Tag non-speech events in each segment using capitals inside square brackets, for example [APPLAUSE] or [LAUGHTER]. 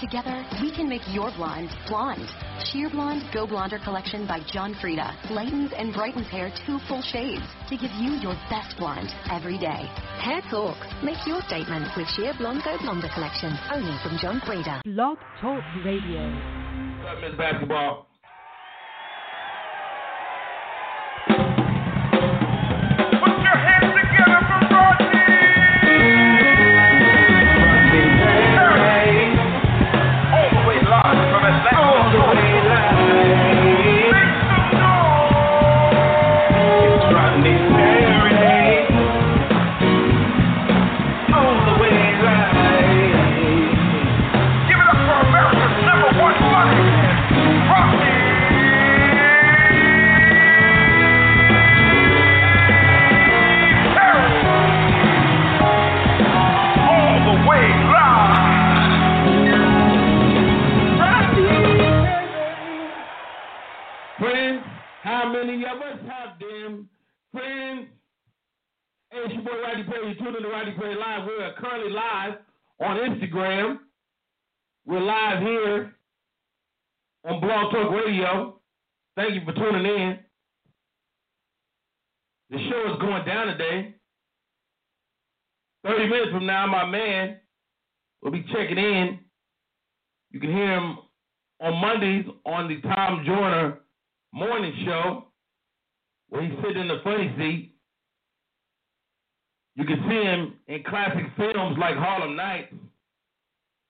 Together, we can make your blonde blonde. Sheer Blonde Go Blonder collection by John Frieda lightens and brightens hair two full shades to give you your best blonde every day. Hair Talk. Make your statement with Sheer Blonde Go Blonder collection, only from John Frieda. Blog Talk Radio. What's up, Miss Basketball? You're tuning in to Rodney Perry Live. We're currently live on Instagram. We're live here on Blog Talk Radio. Thank you for tuning in. The show is going down today. 30 minutes from now, my man will be checking in. You can hear him on Mondays on the Tom Joyner morning show where he's sitting in the funny seat. You can see him in classic films like Harlem Nights.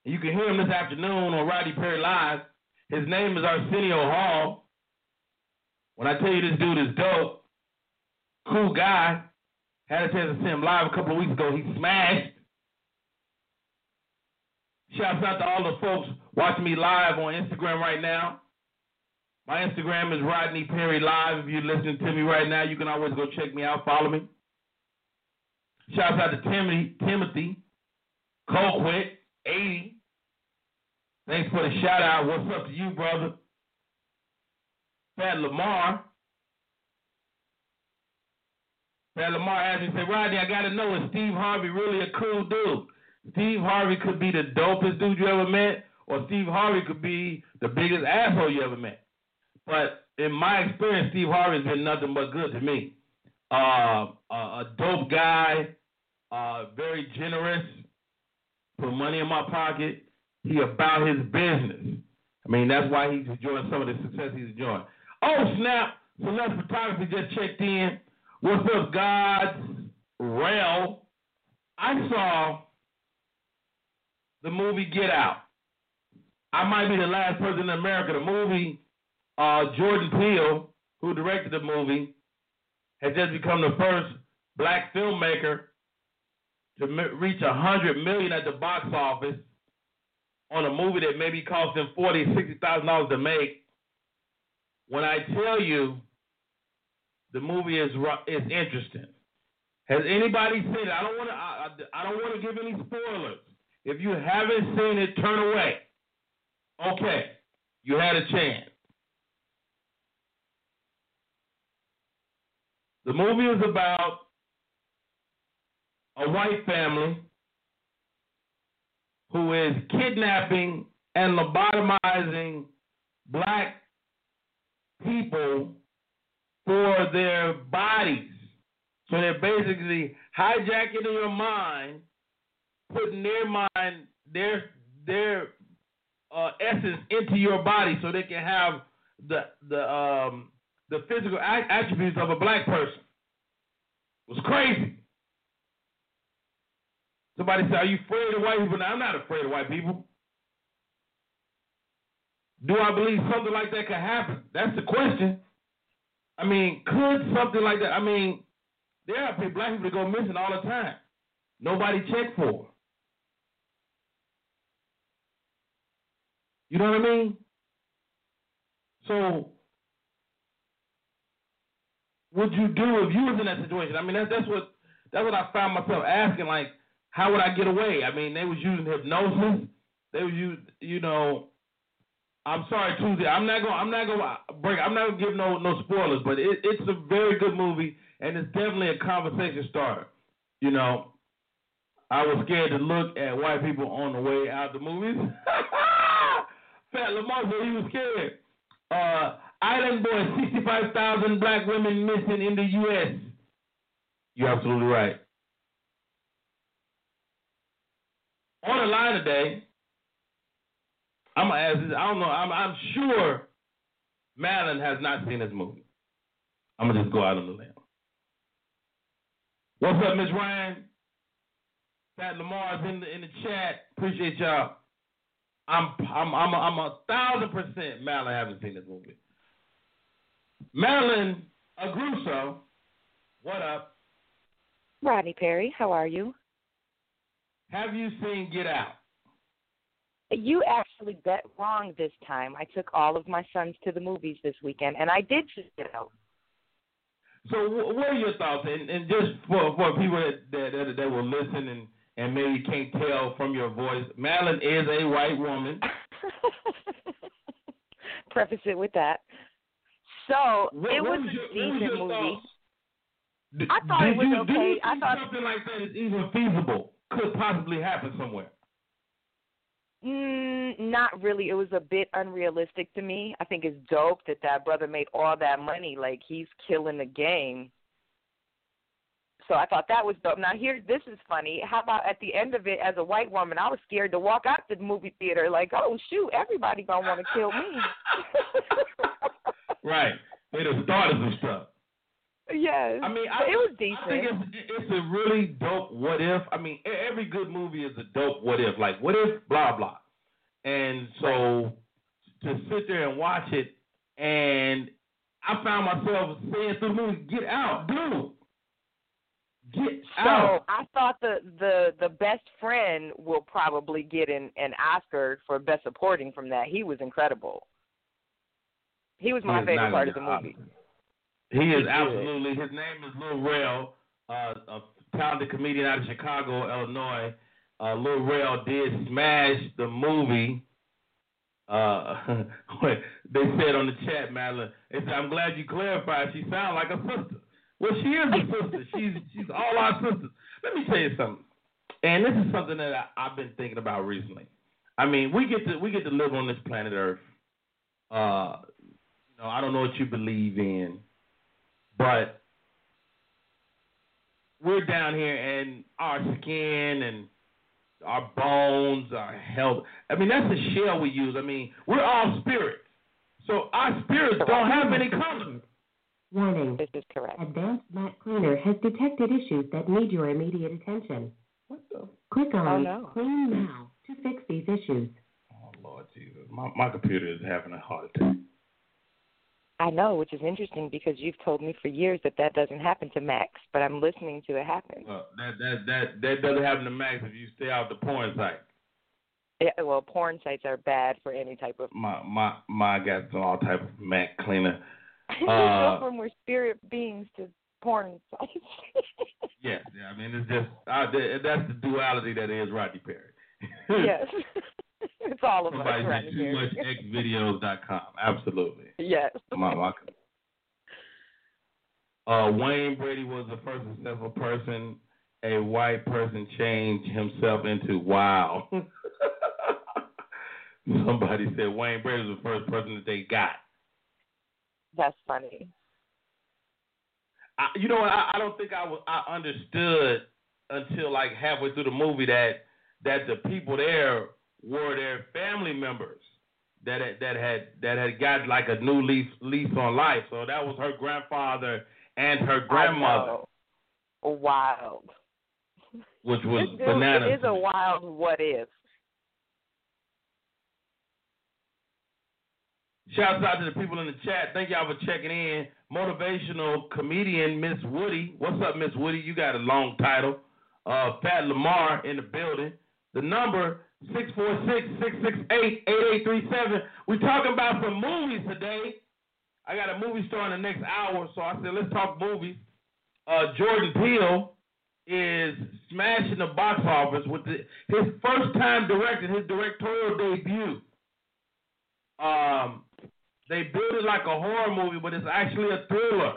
You can hear him this afternoon on Rodney Perry Live. His name is Arsenio Hall. When I tell you this dude is dope, cool guy, had a chance to see him live a couple of weeks ago. He smashed. Shouts out to all the folks watching me live on Instagram right now. My Instagram is Rodney Perry Live. If you're listening to me right now, you can always go check me out, follow me. Shouts out to Timothy, Timothy Colquitt, 80. Thanks for the shout out. What's up to you, brother? Fat Lamar. Fat Lamar asked me, say, Rodney, I got to know, is Steve Harvey really a cool dude? Steve Harvey could be the dopest dude you ever met, or Steve Harvey could be the biggest asshole you ever met. But in my experience, Steve Harvey's been nothing but good to me. Uh, a, a dope guy, uh, very generous, put money in my pocket. He about his business. I mean, that's why he's enjoying some of the success he's enjoying. Oh, snap. Celeste Photography just checked in. What's up, God's Rail? I saw the movie Get Out. I might be the last person in America. The movie, uh, Jordan Peele, who directed the movie, has just become the first black filmmaker to reach a hundred million at the box office on a movie that maybe cost them forty, sixty thousand dollars to make. When I tell you, the movie is is interesting. Has anybody seen it? I don't want to. I, I don't want to give any spoilers. If you haven't seen it, turn away. Okay, you had a chance. The movie is about a white family who is kidnapping and lobotomizing black people for their bodies. So they're basically hijacking your mind, putting their mind, their their uh, essence into your body, so they can have the the um, the physical attributes of a black person. It was crazy. Somebody said, Are you afraid of white people? Now, I'm not afraid of white people. Do I believe something like that could happen? That's the question. I mean, could something like that? I mean, there are people, black people that go missing all the time. Nobody checked for. them. You know what I mean? So, would you do if you was in that situation? I mean, that's that's what that's what I found myself asking. Like, how would I get away? I mean, they was using hypnosis. They was use, you know. I'm sorry, Tuesday. I'm not gonna. I'm not going to break. I'm not to give no no spoilers, but it, it's a very good movie, and it's definitely a conversation starter. You know, I was scared to look at white people on the way out the movies. [LAUGHS] Fat Lamar he was scared. Uh, Island Boy, 65,000 black women missing in the U.S. You're absolutely right. On the line today, I'm gonna ask this. I don't know. I'm, I'm sure Madeline has not seen this movie. I'm gonna just go out on the limb. What's up, Miss Ryan? Fat Lamar's in the in the chat. Appreciate y'all. I'm I'm I'm a, I'm a thousand percent Madeline haven't seen this movie. Madeline Agruso, what up? Rodney Perry, how are you? Have you seen Get Out? You actually bet wrong this time. I took all of my sons to the movies this weekend, and I did see Get Out. So, what are your thoughts? And, and just for for people that that, that, will listen and and maybe can't tell from your voice, Madeline is a white woman. [LAUGHS] Preface it with that. So What, it what was your, a what was decent movie. thoughts? I thought did it was you, okay. I thought- something like that is even feasible? Could possibly happen somewhere. Mm, not really. It was a bit unrealistic to me. I think it's dope that that brother made all that money. Like he's killing the game. So I thought that was dope. Now here, this is funny. How about at the end of it, as a white woman, I was scared to walk out to the movie theater. Like, oh shoot, everybody gonna want to kill me. [LAUGHS] Right. They'd have started some stuff. Yes. I mean, I, it was decent. I think it's, it's a really dope what if. I mean, every good movie is a dope what if. Like, what if blah blah. And so to sit there and watch it, and I found myself saying through the movie, "Get out, dude, get So out." I thought the the the best friend will probably get an an Oscar for best supporting from that. He was incredible. He was my is favorite part of the movie. Oscar. He is absolutely. His name is Lil Rel, uh, a talented comedian out of Chicago, Illinois. Uh, Lil Rel did smash the movie. Uh, [LAUGHS] they said on the chat, Madeline. They said, "I'm glad you clarified. She sounds like a sister. Well, she is a sister. She's she's all our sisters. Let me tell you something. And this is something that I, I've been thinking about recently. I mean, we get to we get to live on this planet Earth. Uh, you know, I don't know what you believe in, but we're down here and our skin and our bones, our health. I mean, that's the shell we use. I mean, we're all spirits. So our spirits don't have any color. Warning. This is correct. Advanced Mac Cleaner has detected issues that need your immediate attention. What the? Click oh, on Oh, no. Clean Now to fix these issues. Oh Lord Jesus, my my computer is having a heart attack. I know, which is interesting because you've told me for years that that doesn't happen to Macs, but I'm listening to it happen. Well, that that that that doesn't happen to Macs if you stay out the porn site. Yeah, well, porn sites are bad for any type of. My my my got all type of Mac cleaner. [LAUGHS] Uh, go from we're spirit beings to porn sites. [LAUGHS] Yes, yeah, I mean it's just uh, that's the duality that is Rodney Perry. [LAUGHS] yes, [LAUGHS] it's all of us. Somebody right said too much xvideos.com. Absolutely. Yes. My, my, uh, Wayne Brady was the first successful person a white person changed himself into. Wow. [LAUGHS] Somebody said Wayne Brady was the first person that they got. That's funny. I, you know, what? I, I don't think I was I understood until like halfway through the movie that that the people there were their family members that had, that had that had got like a new lease lease on life. So that was her grandfather and her grandmother. Wild. which was This bananas. It is a wild what if. Shouts out to the people in the chat. Thank y'all for checking in. Motivational comedian Miss Woody. What's up, Miss Woody? You got a long title. Uh, Pat Lamar in the building. The number 646-668-8837. We're talking about some movies today. I got a movie star in the next hour, so I said let's talk movies. Uh, Jordan Peele is smashing the box office with the, his first time directing his directorial debut. Um, they build it like a horror movie, but it's actually a thriller.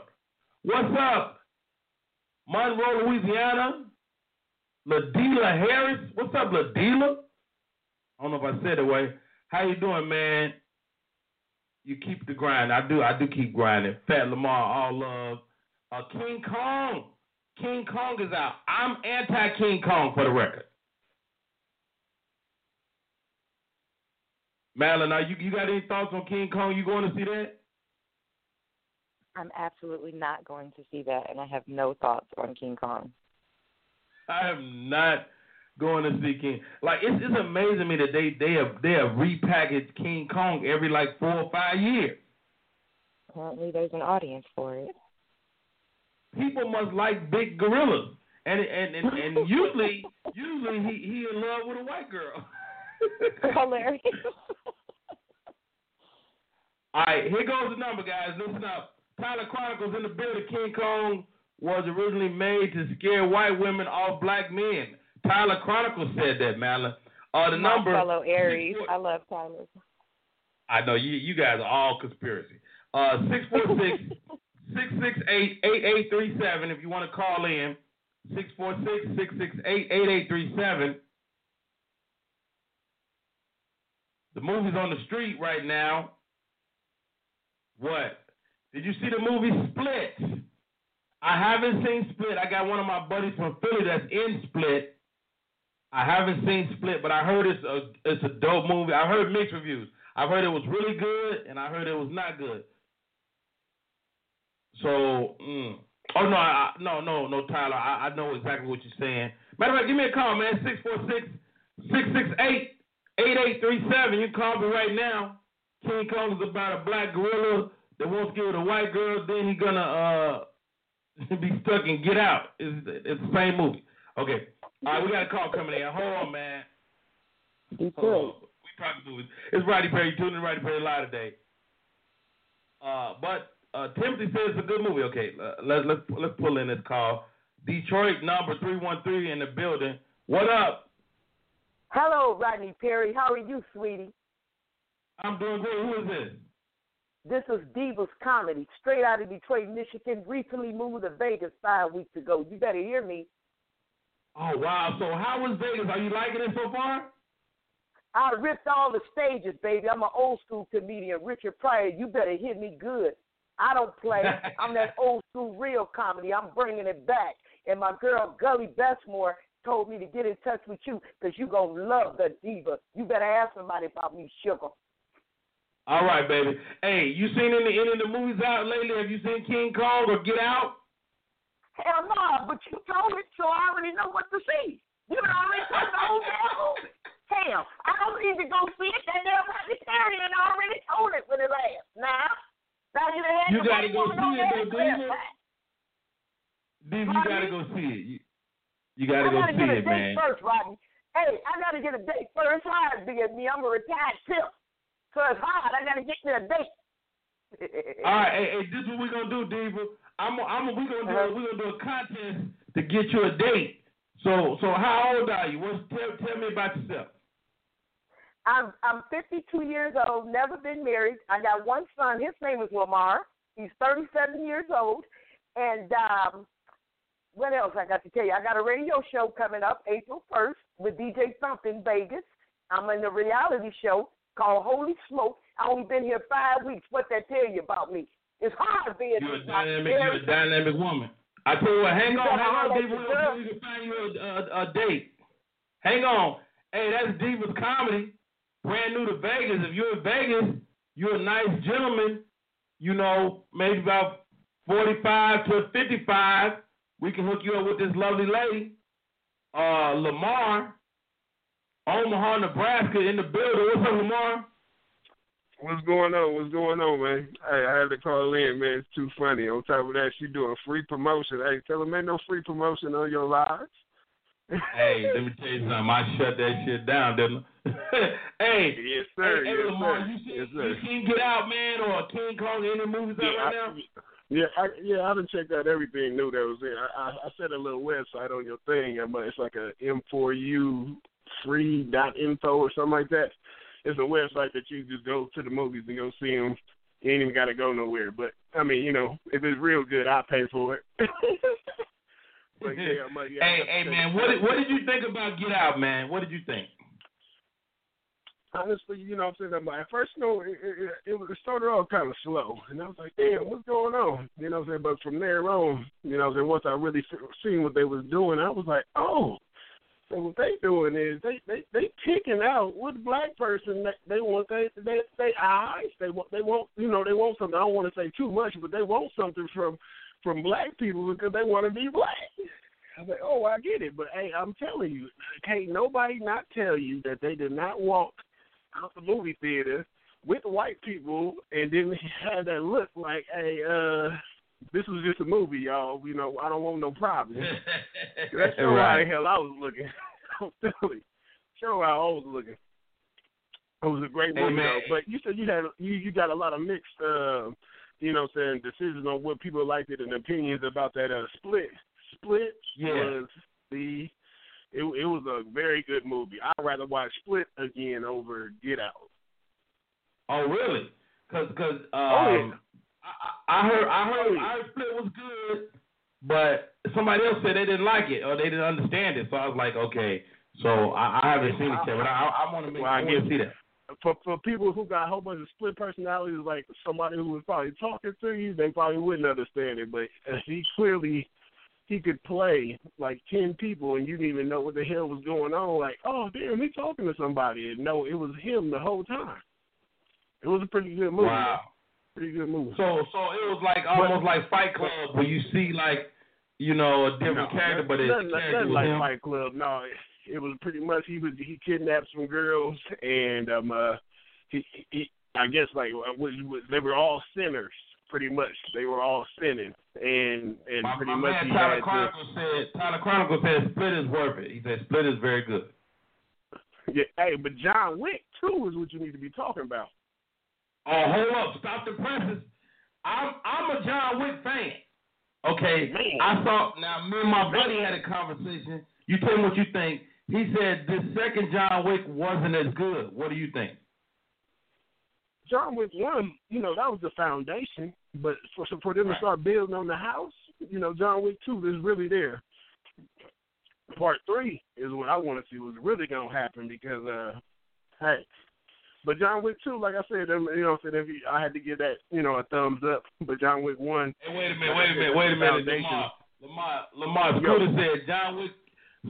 What's up, Monroe, Louisiana? Ladila Harris. What's up, Ladila? I don't know if I said it right. How you doing, man? you keep the grind. I do. I do keep grinding. Fat Lamar, all love. Uh, King Kong. King Kong is out. I'm anti King Kong for the record. Madeline, are you you got any thoughts on King Kong? You going to see that? I'm absolutely not going to see that, and I have no thoughts on King Kong. I am not going to see King. Like it's it's amazing to me that they they have they have repackaged King Kong every like four or five years. Apparently, there's an audience for it. People must like big gorillas, and and and, [LAUGHS] and usually usually he he in love with a white girl. [LAUGHS] Hilarious. All right, here goes the number, guys. Listen up. Tyler Chronicles in the building. King Kong was originally made to scare white women off black men. Tyler Chronicle said that, Madeline. Uh, the My number. fellow Aries. I love Tyler. I know you. You guys are all conspiracy. Uh, six four six [LAUGHS] six six eight eight eight three seven. If you want to call in, six four six six six eight eight eight three seven. The movie's on the street right now. What? Did you see the movie Split? I haven't seen Split. I got one of my buddies from Philly that's in Split. I haven't seen Split, but I heard it's a it's a dope movie. I heard mixed reviews. I've heard it was really good, and I heard it was not good. So, mm. oh no, I, no, no, no, Tyler. I, I know exactly what you're saying. Matter of fact, give me a call, man. Six four six six six eight eight eight three seven. You call me right now. King Kong is about a black gorilla that wants to get with a white girl. Then he's gonna uh [LAUGHS] be stuck and get out. It's, it's the same movie. Okay. All right, we got a call coming in. Hold on, man. Detroit. Hold on. We talking to It's Rodney Perry tuning in Rodney Perry live today. Uh, but uh, Timothy says it's a good movie. Okay, uh, let's let's let's pull in this call. Detroit number three one three in the building. What up? Hello, Rodney Perry. How are you, sweetie? I'm doing good. Who is this? This is Divas Comedy, straight out of Detroit, Michigan. Recently moved to Vegas five weeks ago. You better hear me. Oh wow! So how was Vegas? Are you liking it so far? I ripped all the stages, baby. I'm an old school comedian. Richard Pryor, you better hear me good. I don't play. [LAUGHS] I'm that old school real comedy. I'm bringing it back. And my girl Gully Bestmore told me to get in touch with you because you going to love the diva. You better ask somebody about me, sugar. All right, baby. Hey, you seen any any of the movies out lately? Have you seen King Kong or Get Out? Hell no, but you told me, so I already know what to see. You already told the whole damn movie. Hell, I don't need to go see it. That damn and already told it when it last. Now, now you done had You gotta go see it, though, Diva. you gotta go see it. You, you I gotta go gotta see get a date man. first, Rodney. Hey, I gotta get a date first. Hard being me. I'm a retired pimp. So it's hard. I gotta get me a date. All right, hey, hey, this is what we're gonna do, Diva. I'm, I'm, we gonna do, Uh-huh. we gonna do a contest to get you a date. So, so how old are you? What's tell, tell me about yourself. I'm I'm 52 years old, never been married. I got one son. His name is Lamar. He's 37 years old. And um, what else I got to tell you? I got a radio show coming up April 1st with DJ Thump in Vegas. I'm in a reality show called Holy Smoke. I only been here five weeks. What that tell you about me? It's hard being You're a dynamic, you're a dynamic woman. I tell you what, hang on, hang on, Diva. your We're gonna girl. see if we can find you a, a, a date. Hang on. Hey, that's Diva's comedy. Brand new to Vegas. If you're in Vegas, you're a nice gentleman. You know, maybe about 45 to 55. We can hook you up with this lovely lady, uh, Lamar, Omaha, Nebraska, in the building. What's up, Lamar? What's going on? What's going on, man? Hey, I had to call in, man. It's too funny. On top of that, she doing free promotion. Hey, tell them ain't no free promotion on your lives. Hey, [LAUGHS] let me tell you something. I shut that shit down, didn't I? [LAUGHS] hey, Yes, sir. hey, yes, Lamar, sir. you seen, yes, you seen Get Out, man, or King Kong? Any movies out Yeah, right I, now? yeah, I, yeah, I done checked out everything new that was in. I, I, I set a little website on your thing. It's like a M4U free dot info or something like that. It's a website that you just go to the movies and go see them. You ain't even got to go nowhere. But I mean, you know, if it's real good, I'll pay for it. [LAUGHS] [LAUGHS] but yeah, yeah, hey, hey, man, what did, what did you think about Get Out, man? What did you think? honestly, you know what I'm like, at first, you know, it, it, it, it started off kind of slow. And I was like, damn, what's going on? You know what I'm saying? But from there on, you know what I'm saying, once I really seen what they was doing, I was like, oh. So what they doing is they they they kicking out what black person they, they want they they they eyes. They want they want you know they want something. I don't want to say too much but they want something from from black people because they want to be black. I was like, oh, I get it, but hey, I'm telling you, can't nobody not tell you that they did not walk out the movie theater with white people and then [LAUGHS] have that look like, hey, uh, this was just a movie, y'all. You know, I don't want no problems. [LAUGHS] That's show right. how the hell I was looking. [LAUGHS] I'm telling you, show how I was looking. It was a great movie, though. But you said you had you you got a lot of mixed, uh, you know, saying decisions on what people liked it and opinions about that uh, split. Split yeah. was the it, it was a very good movie. I'd rather watch Split again over Get Out. Oh really? Cause cause um, oh, yeah. I, I heard I heard I heard Split was good, but somebody else said they didn't like it or they didn't understand it. So I was like, okay. So I, I haven't seen it yet, but I, I want to make well, I, I to see that. For for people who got a whole bunch of split personalities, like somebody who was probably talking to you, they probably wouldn't understand it. But uh, he clearly he could play like ten people and you didn't even know what the hell was going on. Like, oh damn, he's talking to somebody. And no, it was him the whole time. It was a pretty good movie. Wow. Pretty good movie. So so it was like almost but, like Fight Club where you see like you know a different no, character, but it's nothing, character like him. Fight Club. No, it, it was pretty much he was he kidnapped some girls and um uh he he I guess like was, was, they were all sinners pretty much. They were all sinning, and and my, pretty my much man, he Tyler had Chronicle to, said Tyler Chronicle said Split is worth it. He said Split is very good. Yeah, hey, but John Wick too is what you need to be talking about. Oh, hold up, stop the presses. I'm I'm a John Wick fan. Okay, Man. I saw now me and my buddy had a conversation. You tell me what you think. He said the second John Wick wasn't as good. What do you think? John Wick one, you know, that was the foundation. But for for them to start building on the house, you know, John Wick two is really there. Part three is what I want to see was really gonna happen because uh hey. But John Wick two, like I said, you know, I said if you, I had to give that, you know, a thumbs up. But John Wick one. Hey, wait a minute, wait a minute, wait a minute. Lamar, Lamar, Lamar Scooter Yo. said John Wick.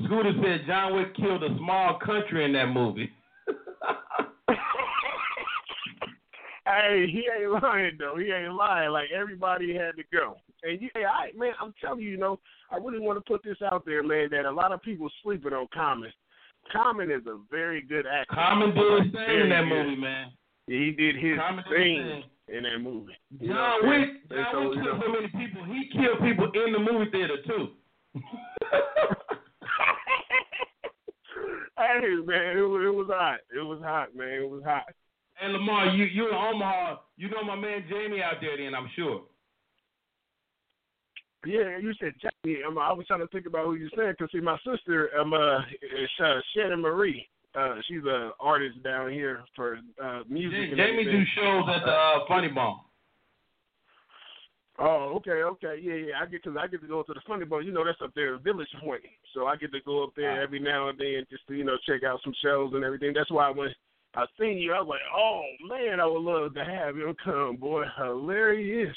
Scooter said John Wick killed a small country in that movie. [LAUGHS] Hey, he ain't lying though. He ain't lying. Like everybody had to go. And you, hey, I man, I'm telling you, you know, I really want to put this out there, man, that a lot of people sleeping on Common. Common is a very good actor. Common did his thing in that movie, man. He did his Common thing in that movie. You John know Wick, John so, Wick killed so many people. He killed people in the movie theater too. [LAUGHS] hey man, it was it was hot. It was hot, man. It was hot. And Lamar, you you in Omaha, you know my man Jamie out there, then I'm sure. Yeah, you said Jackie. Um, I was trying to think about who you said because see, my sister, um, uh, uh, Shannon Marie. Uh, she's an artist down here for uh, music. Jamie, Jamie do shows at the uh, Funny Bone. Oh, okay, okay, yeah, yeah. I get because I get to go to the Funny Bone. You know, that's up there, in Village Pointe. So I get to go up there every now and then just to you know check out some shows and everything. That's why when I seen you, I was like, oh man, I would love to have you come, boy. Hilarious.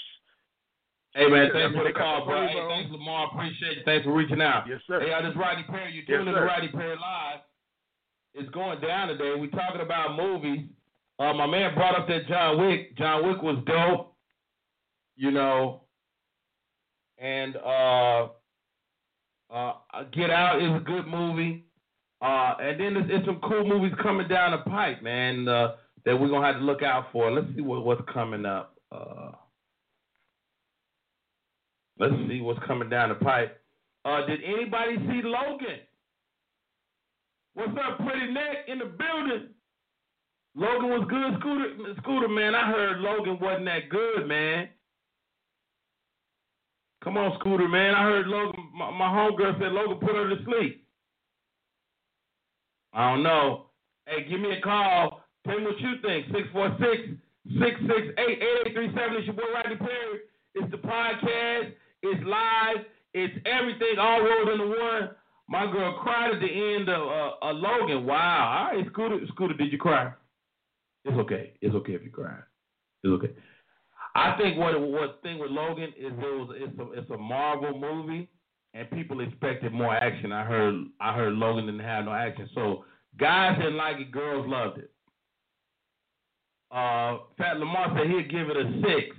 Hey man, thanks for the call, bro. Hey, thanks Lamar, appreciate you. Thanks for reaching out. Yes, sir. Hey, y'all, this Rodney Perry. You're tuning in sir. to Rodney Perry Live. It's going down today. We talking about movies. Uh, my man brought up that John Wick. John Wick was dope. You know. And uh, uh, Get Out is a good movie. Uh, and then there's, there's some cool movies coming down the pipe, man, uh, that we're gonna have to look out for. Let's see what, what's coming up. Uh, let's see what's coming down the pipe. Uh, did anybody see Logan? What's up, pretty neck in the building? Logan was good, Scooter. Scooter, man. I heard Logan wasn't that good, man. Come on, Scooter, man. I heard Logan. My, my homegirl said Logan put her to sleep. I don't know. Hey, give me a call. Tell me what you think. 646 668 8837. It's your boy Rodney Perry. It's the podcast. It's live. It's everything all rolled into one. My girl cried at the end of uh, Logan. Wow. All right, Scooter. Scooter, did you cry? It's okay. It's okay if you cry. It's okay. I think what what thing with Logan is it was it's a it's a Marvel movie and people expected more action. I heard I heard Logan didn't have no action, so guys didn't like it, girls loved it. Uh, Fat Lamar said he'd give it a six.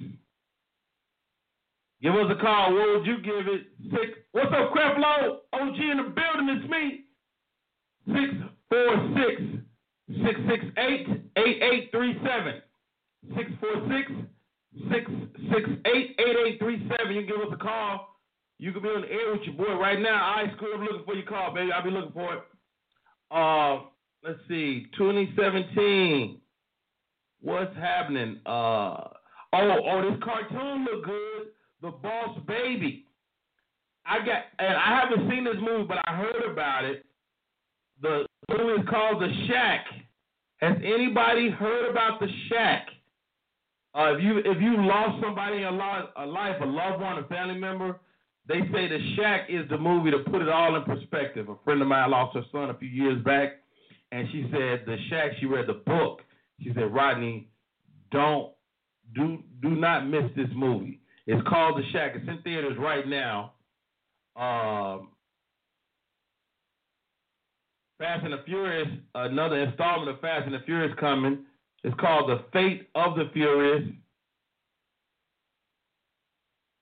Give us a call. What would you give it? Six. What's up, Creflo? OG in the building. It's me. Six four six six six eight eight eight three seven. Six four six six six eight eight eight three seven. You give us a call. You can be on the air with your boy right now. I school. I'm looking for your call, baby. I'll be looking for it. Uh, let's see. 2017. What's happening? Uh, oh, oh, this cartoon look good. The Boss Baby. I got, and I haven't seen this movie, but I heard about it. The movie is called The Shack. Has anybody heard about The Shack? Uh, if you if you lost somebody in a, lo- a life, a loved one, a family member, they say The Shack is the movie to put it all in perspective. A friend of mine lost her son a few years back, and she said The Shack. She read the book. She said, Rodney, don't do do not miss this movie. It's called The Shack. It's in theaters right now. Um, Fast and the Furious, another installment of Fast and the Furious coming. It's called The Fate of the Furious.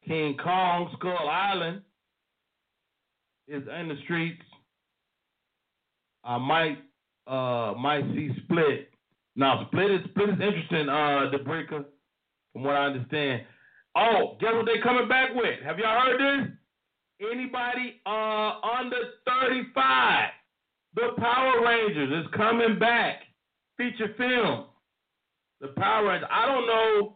King Kong Skull Island is in the streets. I might uh might see Split. Now Split is Split is interesting, uh Debrica, from what I understand. Oh, guess what they coming back with? Have y'all heard this? Anybody uh under 35? The Power Rangers is coming back. Feature film. The Power Rangers. I don't know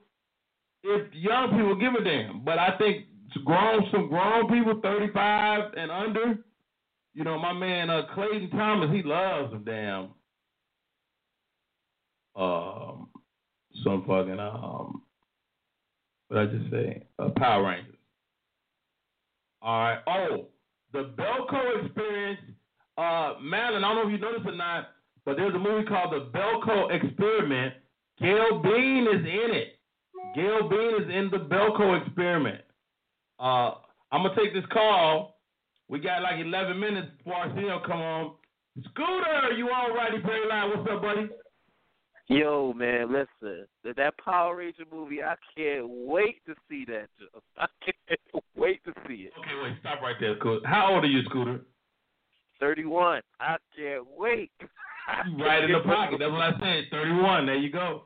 if young people give a damn, but I think grown some grown people, 35 and under. You know, my man uh, Clayton Thomas, he loves them damn. Um, some fucking um, what I just say? Uh, Power Rangers. All right. Oh, the Belko Experience. Uh, Madeline, I don't know if you noticed or not, but there's a movie called The Belko Experiment. Gail Bean is in it. Gail Bean is in the Belko Experiment. Uh, I'm gonna take this call. We got like 11 minutes before Arsenio come on. Scooter, you all righty, Perry Line? What's up, buddy? Yo, man, listen. That, that Power Ranger movie, I can't wait to see that. [LAUGHS] I can't wait to see it. Okay, wait, stop right there, Scooter. How old are you, Scooter? 31. I can't wait. [LAUGHS] You right in the pocket. That's what I said. 31. There you go.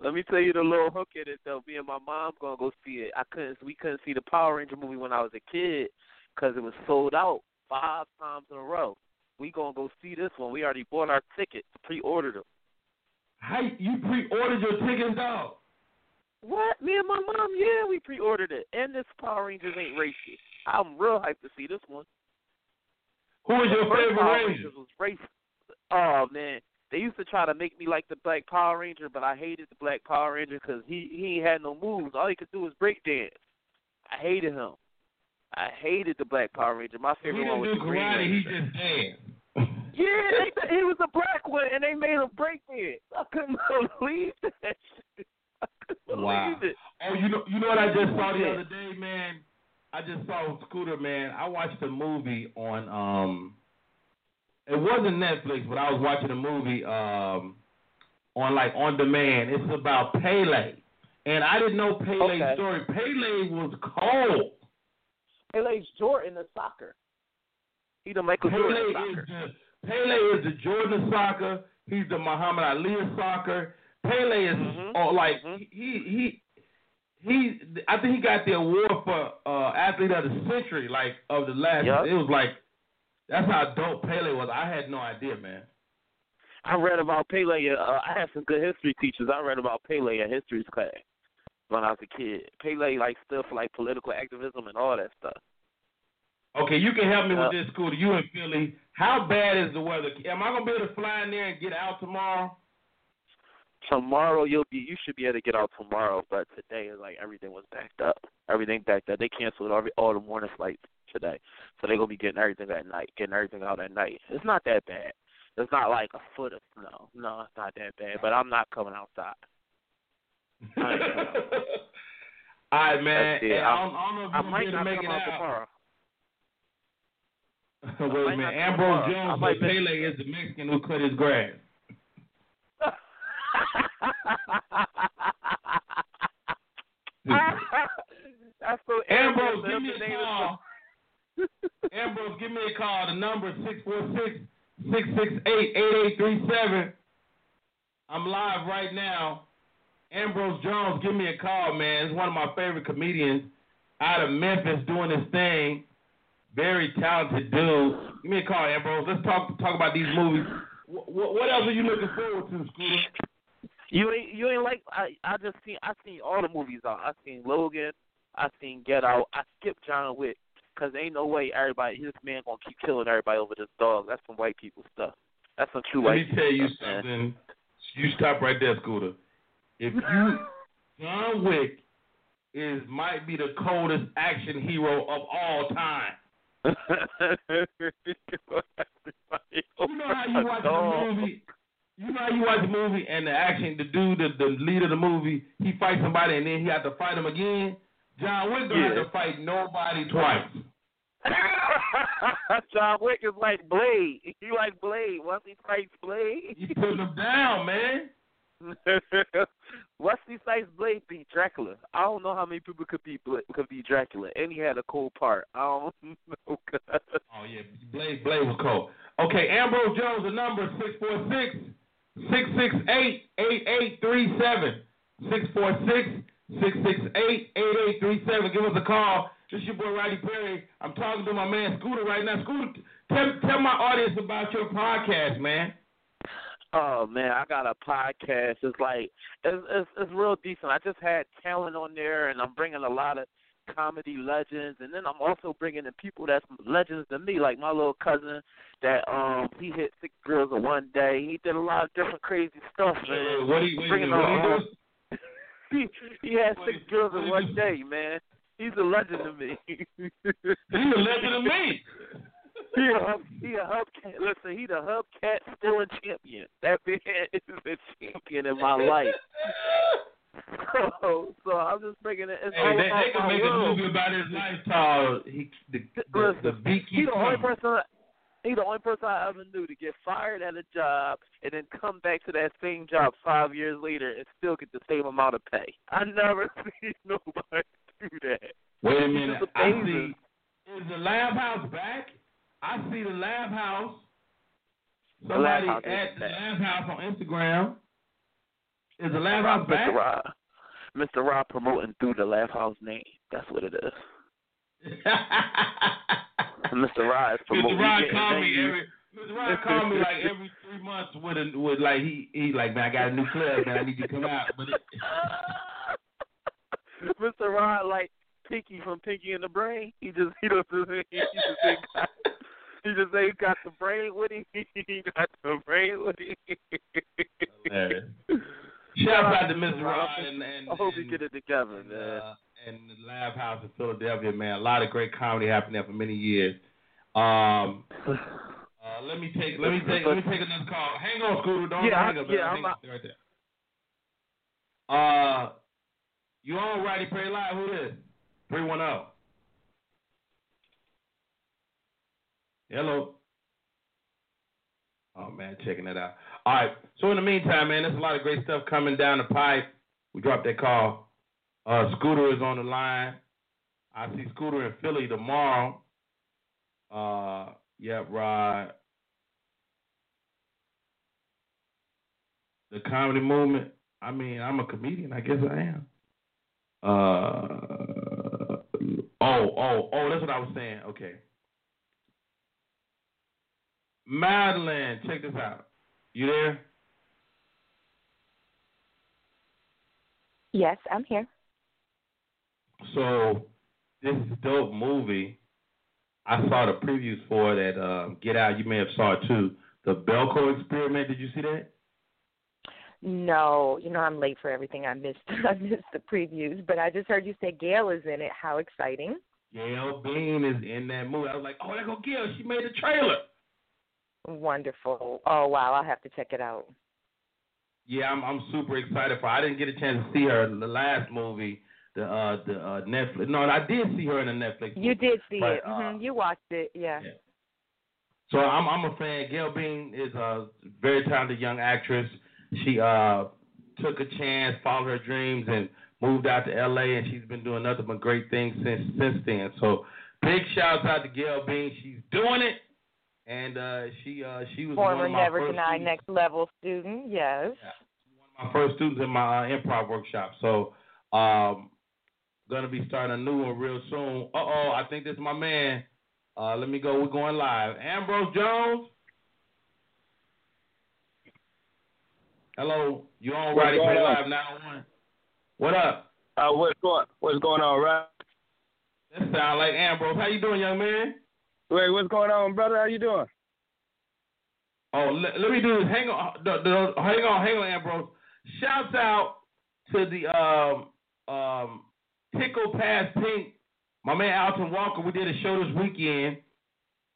Let me tell you the little hook in it though. Me and my mom gonna go see it. I couldn't. We couldn't see the Power Ranger movie when I was a kid because it was sold out five times in a row. We gonna go see this one. We already bought our tickets, pre-ordered them. How you pre-ordered your tickets, dog? What? Me and my mom? Yeah, we pre-ordered it. And this Power Rangers ain't racist. I'm real hyped to see this one. Who is your favorite Power Ranger? Rangers was racist. Oh man, they used to try to make me like the Black Power Ranger, but I hated the Black Power Ranger because he he ain't had no moves. All he could do was break dance. I hated him. I hated the Black Power Ranger. My favorite one was do the Green karate. He Ranger. just danced. Yeah, they, he was a black one, and they made him break dance. I couldn't [LAUGHS] believe that. Shit. I couldn't believe Wow. it. Oh, you know, you know what I just saw the other day, man. I just saw Scooter, man. I watched a movie on um, it wasn't Netflix, but I was watching a movie um, on like on demand. It's about Pele, and I didn't know Pele's Okay. story. Pele was cold. Pele's Jordan of soccer. He the Michael Pele Jordan of is soccer. the Pele is the Jordan of soccer. He's the Muhammad Ali of soccer. Pele is Mhm. oh, like Mhm. he he he. I think he got the award for uh, athlete of the century, like of the last. Yup. It was like that's how dope Pele was. I had no idea, man. I read about Pele. Uh, I had some good history teachers. I read about Pele in history class when I was a kid. Pele like stuff like political activism and all that stuff. Okay, you can help me with this, Scooter. You in Philly? How bad is the weather? Am I gonna be able to fly in there and get out tomorrow? Tomorrow you'll be you should be able to get out tomorrow, but today is like everything was backed up. Everything backed up. They canceled all, all the morning flights today, so they're gonna be getting everything at night, getting everything out at night. It's not that bad. It's not like a foot of snow. No, it's not that bad. But I'm not coming outside. [LAUGHS] I ain't coming outside. All right, man. That's it. I, don't, I don't know if you're gonna might be able to make it out out. tomorrow. [LAUGHS] Wait a minute. Ambrose Jones miss- Pele is the Mexican who cut his grass. That's so Ambrose, give me a call. [LAUGHS] Ambrose, give me a call. The number is 646-668-8837. I'm live right now. Ambrose Jones, give me a call, man. He's one of my favorite comedians out of Memphis doing his thing. Very talented dude. Give me a call, Ambrose. Let's talk talk about these movies. What, what else are you looking forward to, Scooter? You ain't you ain't like I I just seen I seen all the movies out. I seen Logan, I seen Get Out, I skipped John Wick because ain't no way everybody this man gonna keep killing everybody over this dog. That's some white people stuff. That's some true Let white me people tell you stuff, man. something. You stop right there, Scooter. If you [LAUGHS] John Wick is might be the coldest action hero of all time. [LAUGHS] You know how you watch the movie. You know how you watch a movie and the action, the dude, the, the lead of the movie, he fights somebody and then he has to fight him again. John Wick don't Yeah. have to fight nobody twice. [LAUGHS] John Wick is like Blade. He like Blade. Once he fights Blade, He put him down, man. [LAUGHS] Wesley Snipes Blade beat Dracula. I don't know how many people could be Bla- could be Dracula, and he had a cool part. I don't [LAUGHS] know. Oh yeah, Blade Blade was cold. Okay, Ambrose Jones, the number six four six six six eight eight eight three seven. Six four six six six eight eight eight three seven. Give us a call. This is your boy Rodney Perry. I'm talking to my man Scooter right now. Scooter, tell tell my audience about your podcast, man. Oh man, I got a podcast. It's like it's, it's it's real decent. I just had talent on there, and I'm bringing a lot of comedy legends, and then I'm also bringing in people that's legends to me, like my little cousin that um he hit six girls in one day. He did a lot of different crazy stuff, man. What do you, Bringing what on-? [LAUGHS] He he had six girls in one day, man. He's a legend to me. He's a legend to me. [LAUGHS] He a hub, he a hubcat. Listen, he the hubcat stealing champion. That man is a champion in my life. So, so I'm just bringing it. It's Hey, they, they can make a movie about his life called he, the, the, Listen, the beat He the only coming. person. He the only person I ever knew to get fired at a job and then come back to that same job five years later and still get the same amount of pay. I never [LAUGHS] seen nobody do that. Wait a minute. I see. Is the Laff House back? I see the Laff House. The Lab Somebody House at the. Laff House on Instagram. Is the Laff House back? Mr. Rob, Mr. Rob promoting through the Laff House name. That's what it is. [LAUGHS] Mr. Rod is promoting. Mr. Rod called me every. Mr. Rod called me like every three months with a with like he he like man I got a new club man I need to come out but it, [LAUGHS] Mr. Rod like Pinky from Pinky and the Brain. He just he just he just he just ain't got the brain with him. [LAUGHS] He got the brain with him. Hilarious. Shout out to Mr. Rod and, and I hope you and- get it together, and, man. uh, and the Laff House in Philadelphia, man. A lot of great comedy happened there for many years. Um, uh, let me take let me take let me take another call. Hang on, Scooter. Don't Yeah, hang up. yeah, Hang I'm up. Right there. Uh, you on Rodney Perry Live? Who this? Three one zero. Hello. Oh man, checking that out. All right. So in the meantime, man, there's a lot of great stuff coming down the pipe. We dropped that call. Uh, Scooter is on the line. I see Scooter in Philly tomorrow. Uh, yep, Rod. The comedy movement. I mean, I'm a comedian. I guess I am. Uh, oh, oh, oh. That's what I was saying. Okay. Madeline, check this out. You there? Yes, I'm here. So this is dope movie, I saw the previews for it at um, Get Out. You may have saw it too. The Belko Experiment. Did you see that? No, you know I'm late for everything. I missed [LAUGHS] I missed the previews, but I just heard you say Gail is in it. How exciting! Gail Bean is in that movie. I was like, oh, there go Gail. She made the trailer. Wonderful. Oh wow, I'll have to check it out. Yeah, I'm I'm super excited for. Her. I didn't get a chance to see her in the last movie, the uh the uh Netflix. No, I did see her in the Netflix. You did see but, it. Uh, hmm You watched it. Yeah. yeah. So I'm I'm a fan. Gail Bean is a very talented young actress. She uh took a chance, followed her dreams, and moved out to LA, and she's been doing nothing but great things since since then. So big shouts out to Gail Bean. She's doing it, and uh, she uh, she was Former one of my Never first Deny students. Next Level student. Yes. Yeah. one of my first students in my uh, improv workshop. So, um, gonna be starting a new one real soon. Uh oh, I think this is my man. Uh, let me go. We're going live. Ambrose Jones. Hello, you on What's Roddy going Play on? Live 901. What up? Uh, what's going What's going on, right? That sound like Ambrose. How you doing, young man? Wait, what's going on, brother? How you doing? Oh, let, let me do this. Hang on, hang on, hang on, Ambrose. Shouts out to the um um Tickle Past Pink, my man Alton Walker. We did a show this weekend.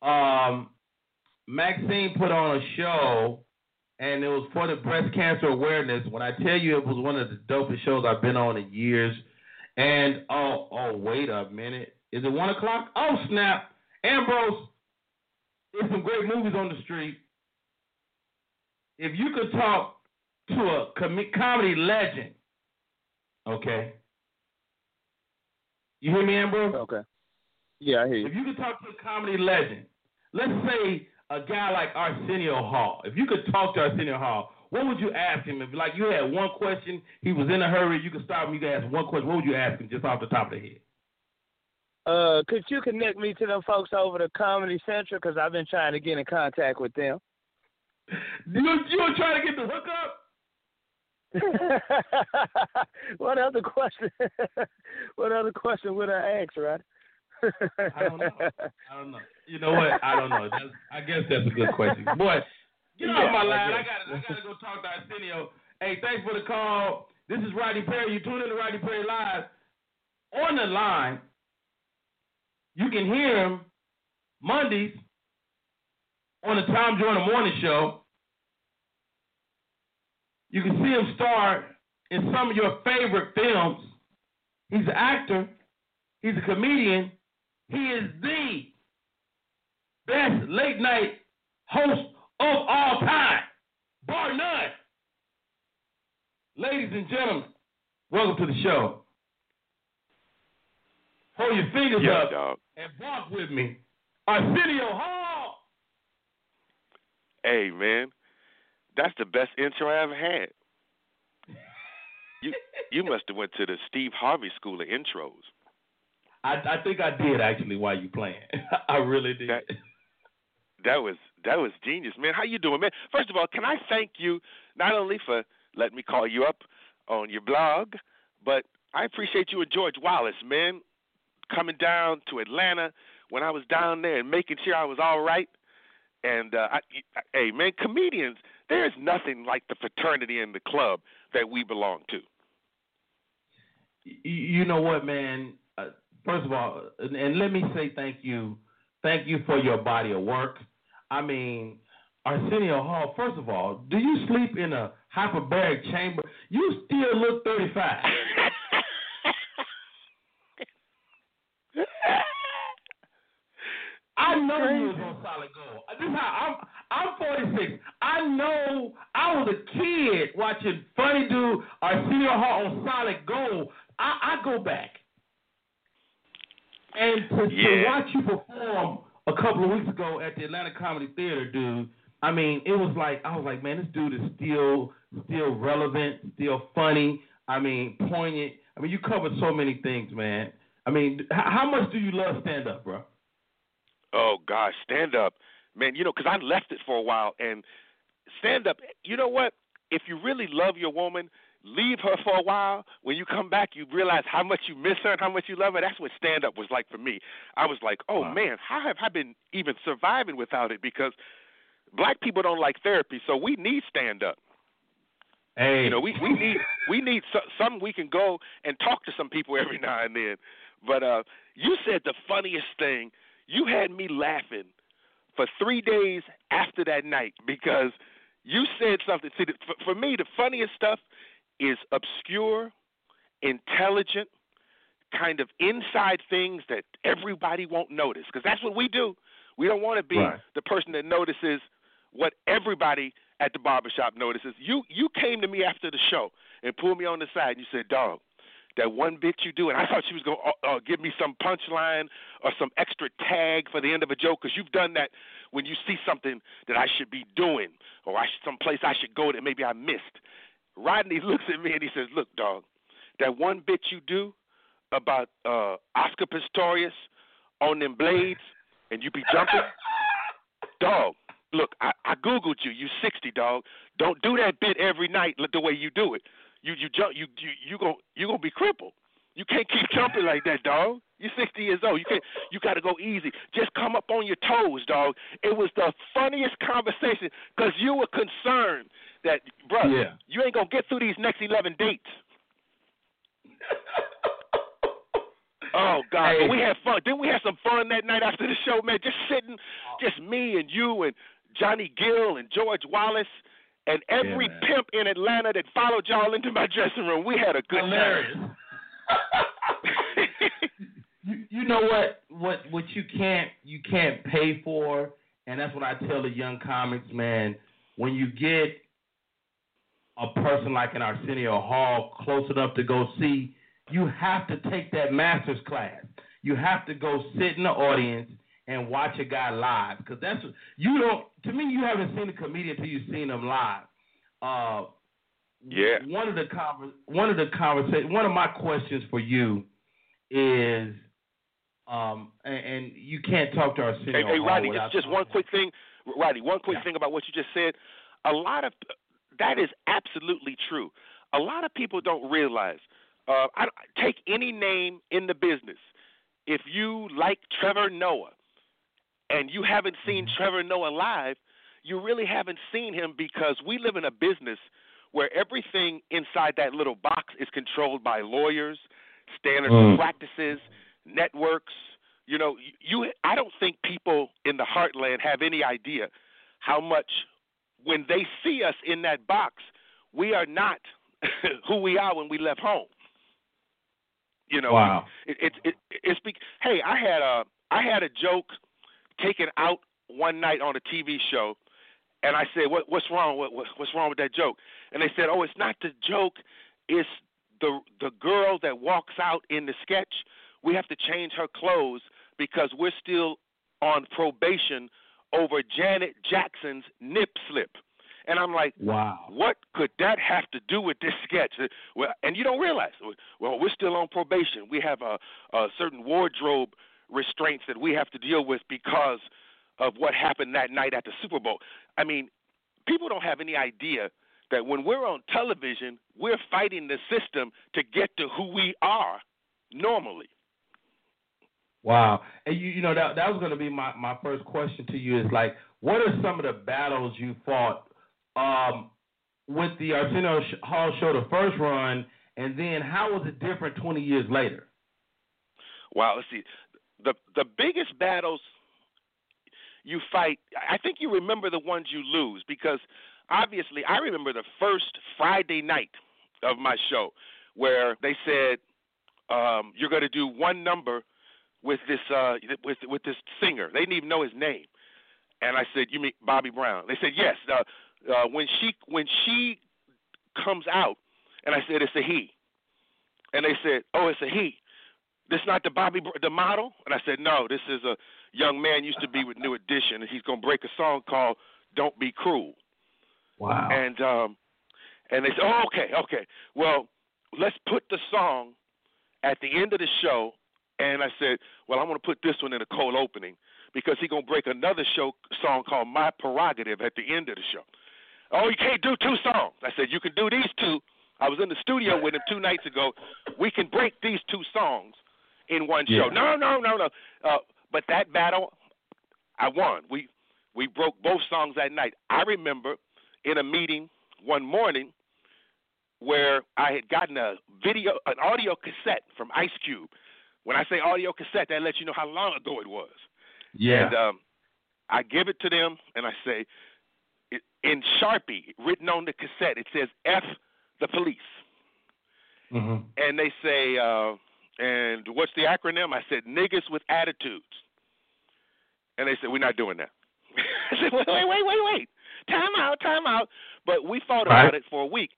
Um, Maxine put on a show, and it was for the breast cancer awareness. When I tell you, it was one of the dopest shows I've been on in years. And oh, oh, wait a minute, is it one o'clock? Oh snap, Ambrose. There's some great movies on the street if you could talk to a com- comedy legend, okay? You hear me, Ambrose? Okay. Yeah, I hear you. If you could talk to a comedy legend, let's say a guy like Arsenio Hall. If you could talk to Arsenio Hall, what would you ask him? If like you had one question, he was in a hurry, you could stop him. You could ask one question. What would you ask him just off the top of the head? Uh, could you connect me to them folks over to Comedy Central? Because I've been trying to get in contact with them. [LAUGHS] You you were trying to get the hookup? [LAUGHS] what other question? [LAUGHS] what other question would I ask, right? I don't know. I don't know. You know what? I don't know. That's, I guess that's a good question. Boy, get Yeah, off my line. I got I gotta go talk to Arsenio. Hey, thanks for the call. This is Rodney Perry. You tune in to Rodney Perry Live. On the line, you can hear him Mondays on the Tom Joyner Morning Show. You can see him star in some of your favorite films. He's an actor. He's a comedian. He is the best late night host of all time, bar none. Ladies and gentlemen, welcome to the show. Hold your fingers Yeah, up dog. and walk with me. Arsenio Hall. Hey, man, that's the best intro I ever had. You you must have went to the Steve Harvey School of Intros. I, I think I did actually while you playing. [LAUGHS] I really did. That- That was that was genius, man. How you doing, man? First of all, can I thank you not only for letting me call you up on your blog, but I appreciate you and George Wallace, man, coming down to Atlanta when I was down there and making sure I was all right. And uh, I, I, hey, man, comedians, there is nothing like the fraternity and the club that we belong to. you, know what, man? Uh, first of all, and, and let me say thank you, thank you for your body of work. I mean, Arsenio Hall. First of all, do you sleep in a hyperbaric chamber? You still look thirty-five. [LAUGHS] Know you was on solid gold. This is how I'm. I'm 46. I know I was a kid watching Funny Dude Arsenio Hall on solid gold. I, I go back and to, to watch you perform a couple of weeks ago at the Atlanta Comedy Theater, dude. I mean, it was like I was like, man, this dude is still still relevant, still funny. I mean, poignant. I mean, you covered so many things, man. I mean, how much do you love stand up, bro? Oh gosh, stand up, man. You know, because I left it for a while, and stand up. You know what? If you really love your woman, leave her for a while. When you come back, you realize how much you miss her and how much you love her. That's what stand up was like for me. I was like, oh Wow. man, how have I been even surviving without it? Because black people don't like therapy, so we need stand up. Hey, You know, we we need we need so, some we can go and talk to some people every now and then. But uh you said the funniest thing. You had me laughing for three days after that night because you said something. See, for, me, the funniest stuff is obscure, intelligent, kind of inside things that everybody won't notice because that's what we do. We don't want to be Right. the person that notices what everybody at the barbershop notices. You you came to me after the show and pulled me on the side and you said, "Dog, that one bit you do," and I [LAUGHS] thought she was going to uh, uh, give me some punchline or some extra tag for the end of a joke because you've done that when you see something that I should be doing or I should, some place I should go that maybe I missed. Rodney [LAUGHS] looks at me and he says, "Look, dog, that one bit you do about uh, Oscar Pistorius on them blades and you be jumping, [LAUGHS] dog." Look, I, I googled you. You 60, dog. Don't do that bit every night the way you do it. You you jump you you you going you gonna be crippled. You can't keep [LAUGHS] jumping like that, dog. You're 60 years old. You can't. You got to go easy. Just come up on your toes, dog. It was the funniest conversation because you were concerned that, bro, Yeah. you ain't gonna get through these next 11 dates. [LAUGHS] Oh God! Hey. But we had fun. Didn't we have some fun that night after the show, man? Just sitting, just me and you and Johnny Gill and George Wallace and every man. pimp in Atlanta that followed y'all into my dressing room. We had a good Hilarious. time. [LAUGHS] you, you know what what what you can't you can't pay for, and that's what I tell the young comics, man. When you get a person like an Arsenio Hall close enough to go see, you have to take that master's class. You have to go sit in the audience and watch a guy live because that's you don't. To me, you haven't seen a comedian until you've seen them live. Uh, Yeah. One of the conver- one of the conversation one of my questions for you is um and, and you can't talk to Arsenio Hey, hey Rodney, just just one quick thing, Rodney. One quick Yeah. thing about what you just said. A lot of that is absolutely true. A lot of people don't realize. Uh, I, take any name in the business. If you like Trevor Noah, and you haven't seen Trevor Noah live, you really haven't seen him because we live in a business where everything inside that little box is controlled by lawyers, standards Mm. of practices, networks. You know, you I don't think people in the heartland have any idea how much when they see us in that box, we are not [LAUGHS] who we are when we left home. You know, Wow. it, it, it, it's be, hey, I had a I had a joke taken out one night on a TV show, and I said, "What what's wrong? What, what what's wrong with that joke?" And they said, "Oh, it's not the joke. It's the the girl that walks out in the sketch. We have to change her clothes because we're still on probation over Janet Jackson's nip slip." And I'm like, Wow. what could that have to do with this sketch? Well, and you don't realize. Well, we're still on probation. We have a, a certain wardrobe restraints that we have to deal with because of what happened that night at the Super Bowl. I mean, people don't have any idea that when we're on television, we're fighting the system to get to who we are normally. Wow. And you you know that that was going to be my my first question to you is like what are some of the battles you fought um with the Arsenio Hall show the first run and then how was it different 20 years later? Wow, let's see. The the biggest battles you fight, I think you remember the ones you lose because obviously I remember the first Friday night of my show where they said um, you're going to do one number with this uh, with with this singer. They didn't even know his name, and I said, "You mean Bobby Brown?" They said, "Yes." Uh, uh, when she when she comes out, and I said, "It's a he," and they said, "Oh, it's a he." This not the Bobby the model, and I said, "No, this is a young man used to be with New Edition, and he's gonna break a song called "Don't Be Cruel." Wow. And um, and they said, "Oh, okay, okay. Well, let's put the song at the end of the show." And I said, "Well, I'm going to put this one in a cold opening because he's going to break another show song called My Prerogative at the end of the show." Oh, you can't do two songs. I said, "You can do these two. I was in the studio with him two nights ago. We can break these two songs in one show. No, no, no, no. Uh, but that battle, I won. We we broke both songs that night. I remember in a meeting one morning where I had gotten a video, an audio cassette from Ice Cube. When I say audio cassette, that lets you know how long ago it was. Yeah. And um, I give it to them, and I say, in Sharpie, written on the cassette, it says "F the police," mm-hmm. and they say, uh, "And what's the acronym?" I said, "Niggas with attitudes," and they said, "We're not doing that." [LAUGHS] I said, "Wait, wait, wait, wait, wait! Time out, time out!" But we right. about it for a week,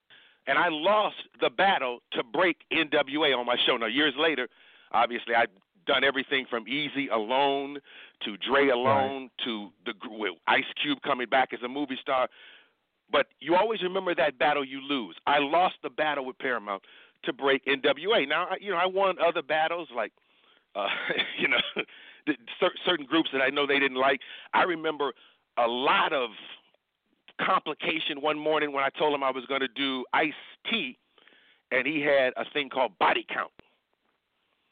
and I lost the battle to break NWA on my show. Now, years later, obviously, I've done everything from Eazy alone to Dre alone right. to the Ice Cube coming back as a movie star. But you always remember that battle you lose. I lost the battle with Paramount to break NWA. Now, you know, I won other battles like, uh, [LAUGHS] you know, [LAUGHS] certain groups that I know they didn't like. I remember a lot of complication one morning when I told him I was going to do Ice T, and he had a thing called body count.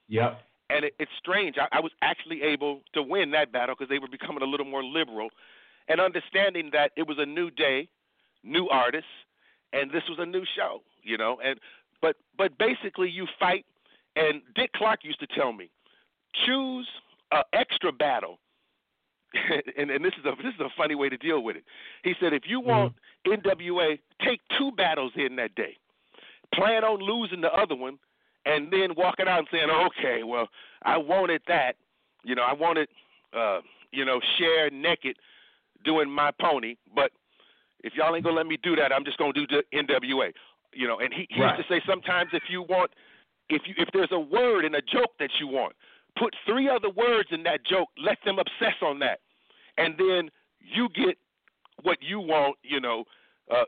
Yep and it, it's strange. I, I was actually able to win that battle because they were becoming a little more liberal, and understanding that it was a new day, new artists, and this was a new show, you know. And but but basically, you fight. And Dick Clark used to tell me, choose a extra battle. [LAUGHS] and, and this is a this is a funny way to deal with it. He said, if you want mm-hmm. NWA, take two battles in that day. Plan on losing the other one and then walking out and saying, okay, well, I wanted that. You know, I wanted, uh, you know, Cher naked doing my pony, but if y'all ain't gonna let me do that, I'm just gonna do the NWA. You know, and he, he right. used to say sometimes if you want, if you if there's a word in a joke that you want, put three other words in that joke, let them obsess on that, and then you get what you want. You know, uh,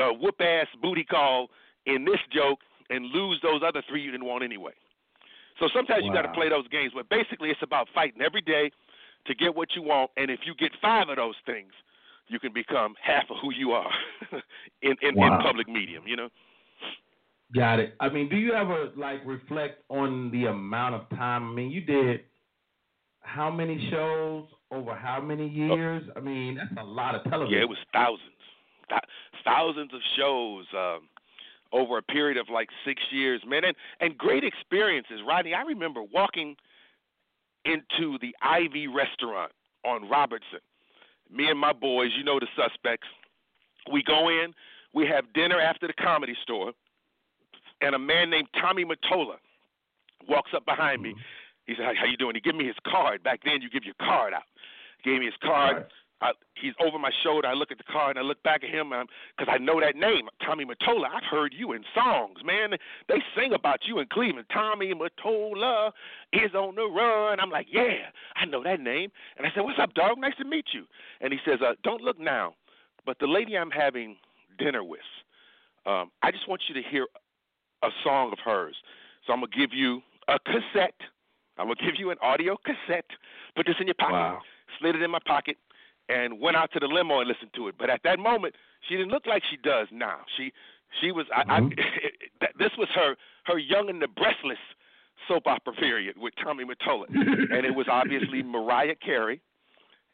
uh, whoop ass booty call in this joke, and lose those other three you didn't want anyway. So sometimes wow. you got to play those games, but basically it's about fighting every day to get what you want. And if you get five of those things, you can become half of who you are [LAUGHS] in in, wow. in public medium. You know. Got it. I mean, do you ever like reflect on the amount of time? I mean, you did how many shows over how many oh. years? I mean, that's a lot of television. Yeah, it was thousands, Th- thousands of shows. Um, over a period of like six years, man, and and great experiences. Rodney, I remember walking into the Ivy restaurant on Robertson. Me and my boys, you know the suspects. We go in, we have dinner after the comedy store, and a man named Tommy Mottola walks up behind me. Mm-hmm. He said, "How you doing?" He give me his card. Back then, you give your card out. He gave me his card. Right. I, he's over my shoulder. I look at the car and I look back at him because I know that name, Tommy Mottola. I've heard you in songs, man. They sing about you in Cleveland. Tommy Mottola is on the run. I'm like, yeah, I know that name. And I said, what's up, dog? Nice to meet you. And he says, uh, don't look now, but the lady I'm having dinner with, um, I just want you to hear a song of hers. So I'm gonna give you a cassette. I'm gonna give you an audio cassette. Put this in your pocket. Wow. Slid it in my pocket and went out to the limo and listened to it. But at that moment, she didn't look like she does now. She she was mm-hmm. I, I mm-hmm. [LAUGHS] this was her her young and the breastless soap opera period with Tommy Mottola, [LAUGHS] and it was obviously Mariah Carey.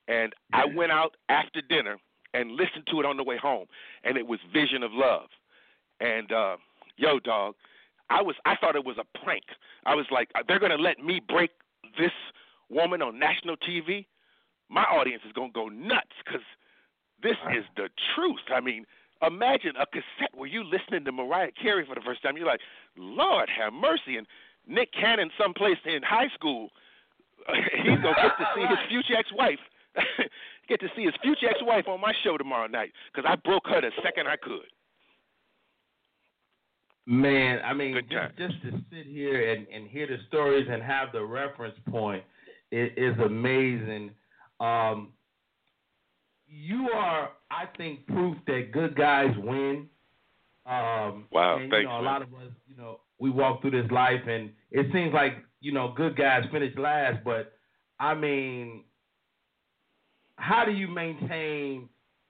And I went out after dinner and listened to it on the way home, and it was Vision of Love. And uh, yo, dog, I was I thought it was a prank. I was like, they're gonna let me break this woman on national TV my audience is going to go nuts because this is the truth. I mean, imagine a cassette where you listening to Mariah Carey for the first time. You're like, Lord have mercy. And Nick Cannon, someplace in high school, [LAUGHS] he's going to get to see his [LAUGHS] future ex-wife. [LAUGHS] get to see his future ex-wife on my show tomorrow night because I broke her the second I could. Man, I mean, just, just to sit here and, and hear the stories and have the reference point it is amazing um, you are, I think, proof that good guys win. Um, wow, and, thanks. You know, man. a lot of us, you know, we walk through this life, and it seems like you know, good guys finish last. But I mean, how do you maintain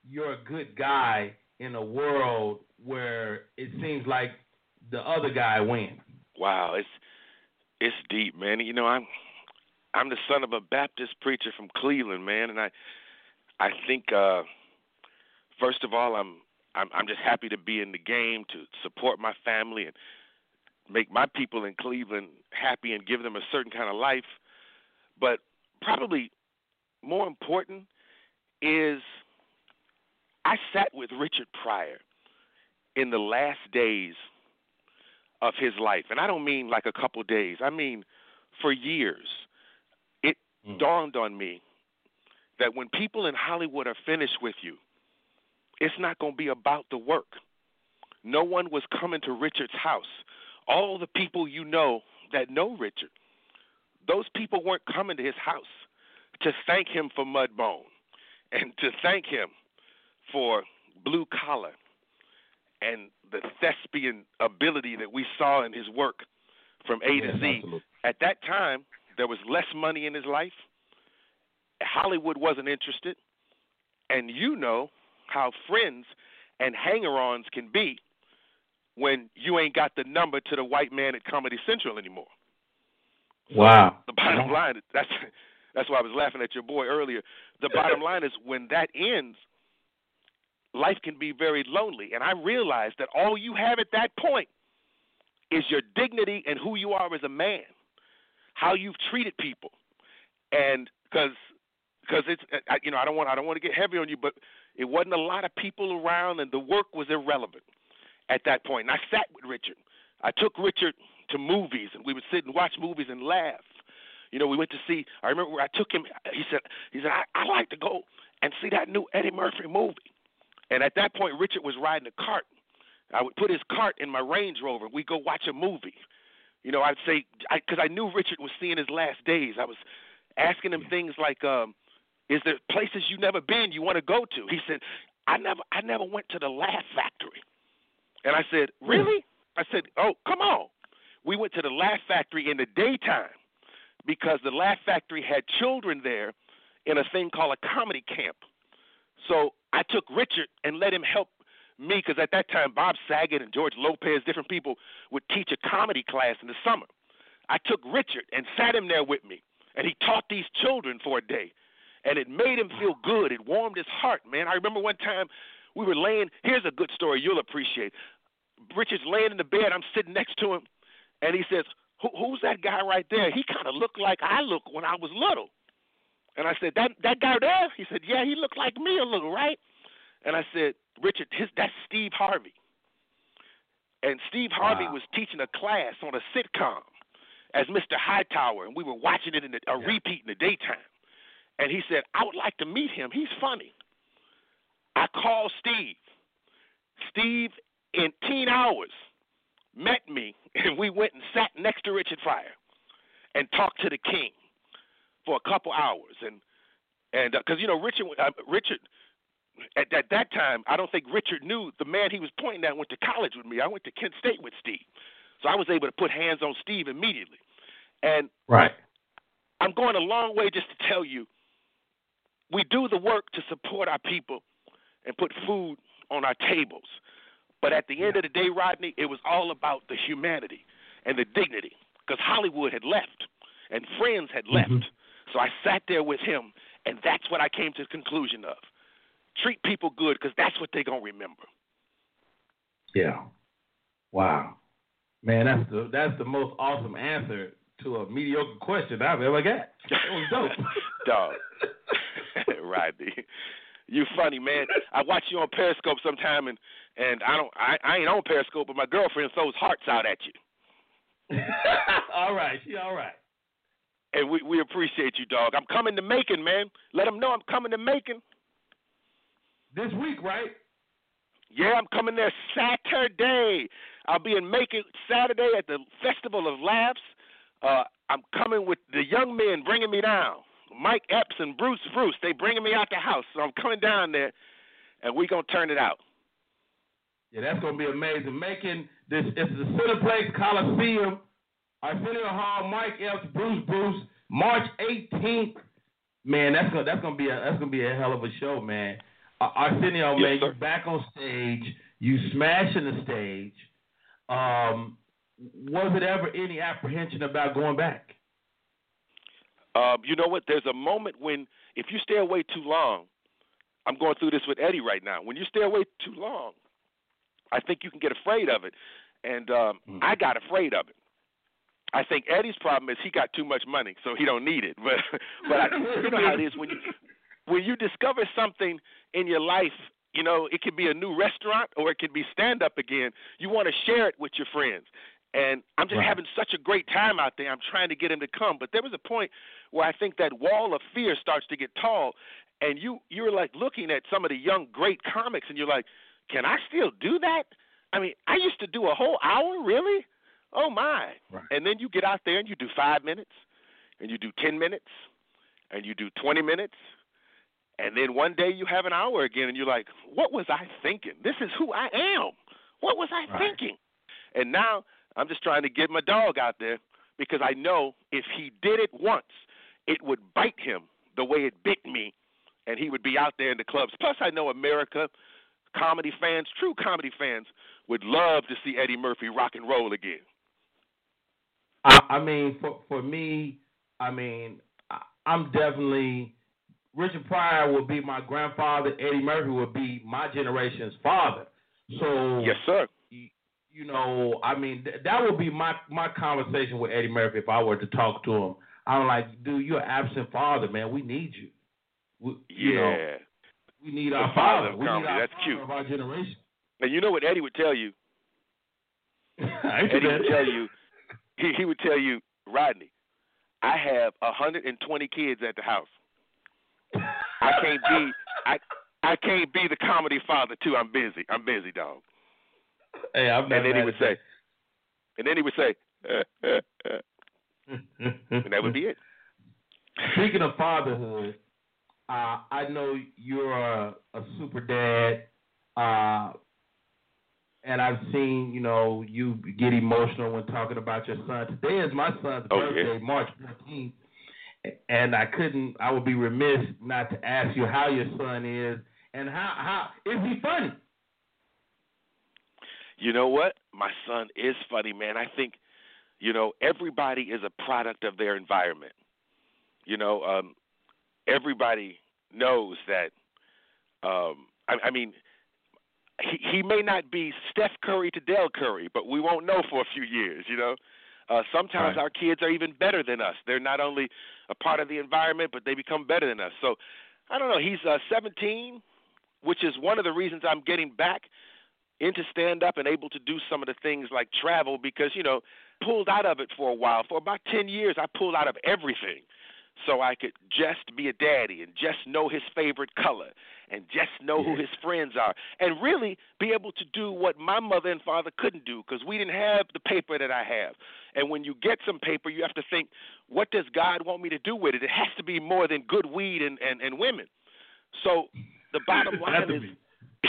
you're a good guy in a world where it seems like the other guy wins? Wow, it's it's deep, man. You know, I'm I'm the son of a Baptist preacher from Cleveland, man, and I I think uh first of all I'm I'm I'm just happy to be in the game to support my family and make my people in Cleveland happy and give them a certain kind of life. But probably more important is I sat with Richard Pryor in the last days of his life, and I don't mean like a couple days. I mean for years. Mm. dawned on me that when people in Hollywood are finished with you, it's not going to be about the work. No one was coming to Richard's house. All the people you know that know Richard, those people weren't coming to his house to thank him for Mudbone and to thank him for Blue Collar and the thespian ability that we saw in his work from A to Z. Absolutely. At that time, there was less money in his life. Hollywood wasn't interested. And you know how friends and hanger ons can be when you ain't got the number to the white man at Comedy Central anymore. Wow. The bottom line that's that's why I was laughing at your boy earlier. The bottom line is when that ends, life can be very lonely. And I realized that all you have at that point is your dignity and who you are as a man, how you've treated people, and because because it's you know I don't want I don't want to get heavy on you, but it wasn't a lot of people around, and the work was irrelevant at that point. And I sat with Richard. I took Richard to movies, and we would sit and watch movies and laugh. You know, we went to see. I remember where I took him. He said, "He said I, I like to go and see that new Eddie Murphy movie." And at that point, Richard was riding a cart. I would put his cart in my Range Rover. We'd go watch a movie. You know, I'd say because I, I knew Richard was seeing his last days. I was asking him things like, um, "Is there places you never been you want to go to?" He said, "I never, I never went to the Laugh Factory." And I said, "Really?" I said, "Oh, come on." We went to the Laugh Factory in the daytime because the Laugh Factory had children there in a thing called a comedy camp. So I took Richard and let him help me because at that time Bob Saget and George Lopez, different people, would teach a comedy class in the summer. I took Richard and sat him there with me, and he taught these children for a day, and it made him feel good. It warmed his heart, man. I remember one time we were laying. Here's a good story you'll appreciate. Richard's laying in the bed. I'm sitting next to him, and he says, Who, "Who's that guy right there? He kind of looked like I looked when I was little." And I said, "That that guy there?" He said, "Yeah, he looked like me a little, right?" And I said, "Richard, his that's Steve Harvey." And Steve Harvey wow. was teaching a class on a sitcom as Mr. Hightower, and we were watching it in the, a yeah. repeat in the daytime. And he said, "I would like to meet him. He's funny." I called Steve. Steve, in 10 hours, met me, [LAUGHS] and we went and sat next to Richard Pryor and talked to the king for a couple hours, and and because uh, you know Richard uh, Richard at, at that time I don't think Richard knew the man he was pointing at went to college with me. I went to Kent State with Steve, so I was able to put hands on Steve immediately. And right, I'm going a long way just to tell you, we do the work to support our people and put food on our tables. But at the end of the day, Rodney, it was all about the humanity and the dignity because Hollywood had left and friends had left. Mm-hmm. So I sat there with him, and that's what I came to the conclusion of. Treat people good because that's what they're going to remember. Yeah. Wow. Man, that's the that's the most awesome answer to a mediocre question I've ever got. That was dope. [LAUGHS] Dog. [LAUGHS] Rodney. You funny, man. I watch you on Periscope sometime and and I don't I, I ain't on Periscope, but my girlfriend throws hearts out at you. [LAUGHS] all right, she all right and we we appreciate you, dog. I'm coming to Macon, man. Let them know I'm coming to Macon. This week, right? Yeah, I'm coming there Saturday. I'll be in Macon Saturday at the Festival of Laughs. Uh, I'm coming with the young men bringing me down. Mike Epps and Bruce Bruce, they bringing me out the house. So I'm coming down there, and we gonna turn it out. Yeah, that's gonna be amazing. Making this it's the Centerplex Coliseum Arsenio Hall, Mike Epps, Bruce Bruce, March 18th. Man, that's gonna that's gonna be a that's gonna be a hell of a show, man. Uh, Arsenio, yes, man, you back on stage, you smashing the stage. Um, was it ever any apprehension about going back? Um, you know what? There's a moment when if you stay away too long, I'm going through this with Eddie right now. When you stay away too long, I think you can get afraid of it, and um, mm-hmm. I got afraid of it. I think Eddie's problem is he got too much money, so he don't need it. [LAUGHS] But but I, you know how it is when you when you discover something in your life, you know, it could be a new restaurant or it could be stand up again. You want to share it with your friends. And I'm just Right. having such a great time out there. I'm trying to get him to come, but there was a point where I think that wall of fear starts to get tall, and you you're like looking at some of the young great comics, and you're like, can I still do that? I mean, I used to do a whole hour, really? Oh my! Right. And then you get out there and you do five minutes, and you do ten minutes, and you do twenty minutes, and then one day you have an hour again, and you're like, what was I thinking? This is who I am. What was I Right. thinking? And now I'm just trying to get my dog out there because I know if he did it once, it would bite him the way it bit me, and he would be out there in the clubs. Plus, I know America, comedy fans, true comedy fans, would love to see Eddie Murphy rock and roll again. I, I mean, for for me, I mean, I, I'm definitely Richard Pryor would be my grandfather. Eddie Murphy would be my generation's father. So Yes, sir. you know, I mean, th- that would be my my conversation with Eddie Murphy if I were to talk to him. I'm like, dude, you're an absent father, man. We need you. We, you Yeah. know, we need The our father father. We need our That's father cute. of our generation. And you know what Eddie would tell you? [LAUGHS] Eddie would tell you, he, he would tell you, Rodney, I have a 120 kids at the house. I can't be, I, I can't be the comedy father too. I'm busy. I'm busy, dog. Hey, I'm not And then he would at say, and then he would say, [LAUGHS] and that would be it. Speaking of fatherhood, uh, I know you're a, a super dad, uh, and I've seen you know you get emotional when talking about your son. Today is my son's Oh, yeah. birthday, March 14th, and I couldn't. I would be remiss not to ask you how your son is and how how is he funny? You know what? My son is funny, man. I think, you know, everybody is a product of their environment. You know, um, everybody knows that. Um, I, I mean, he he may not be Steph Curry to Dell Curry, but we won't know for a few years. You know, uh, sometimes Right. our kids are even better than us. They're not only a part of the environment, but they become better than us. So, I don't know. He's uh, 17, which is one of the reasons I'm getting back into stand up and able to do some of the things like travel because you know pulled out of it for a while for about 10 years I pulled out of everything so I could just be a daddy and just know his favorite color and just know who his friends are and really be able to do what my mother and father couldn't do because we didn't have the paper that I have and when you get some paper you have to think what does God want me to do with it it has to be more than good weed and and, and women so the [LAUGHS] bottom line is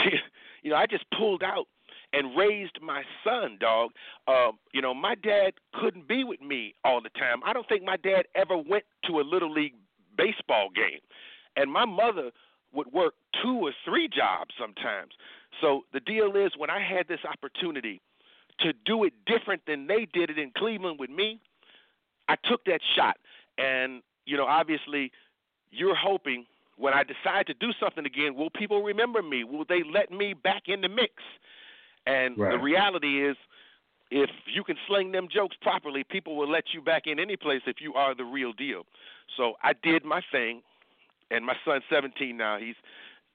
[LAUGHS] you know, I just pulled out and raised my son, dog. Uh, you know, my dad couldn't be with me all the time. I don't think my dad ever went to a little league baseball game. And my mother would work two or three jobs sometimes. So the deal is when I had this opportunity to do it different than they did it in Cleveland with me, I took that shot. And, you know, obviously you're hoping when I decide to do something again, will people remember me? Will they let me back in the mix? And the reality is, if you can sling them jokes properly, people will let you back in any place if you are the real deal. So I did my thing, and my son's 17 now. He's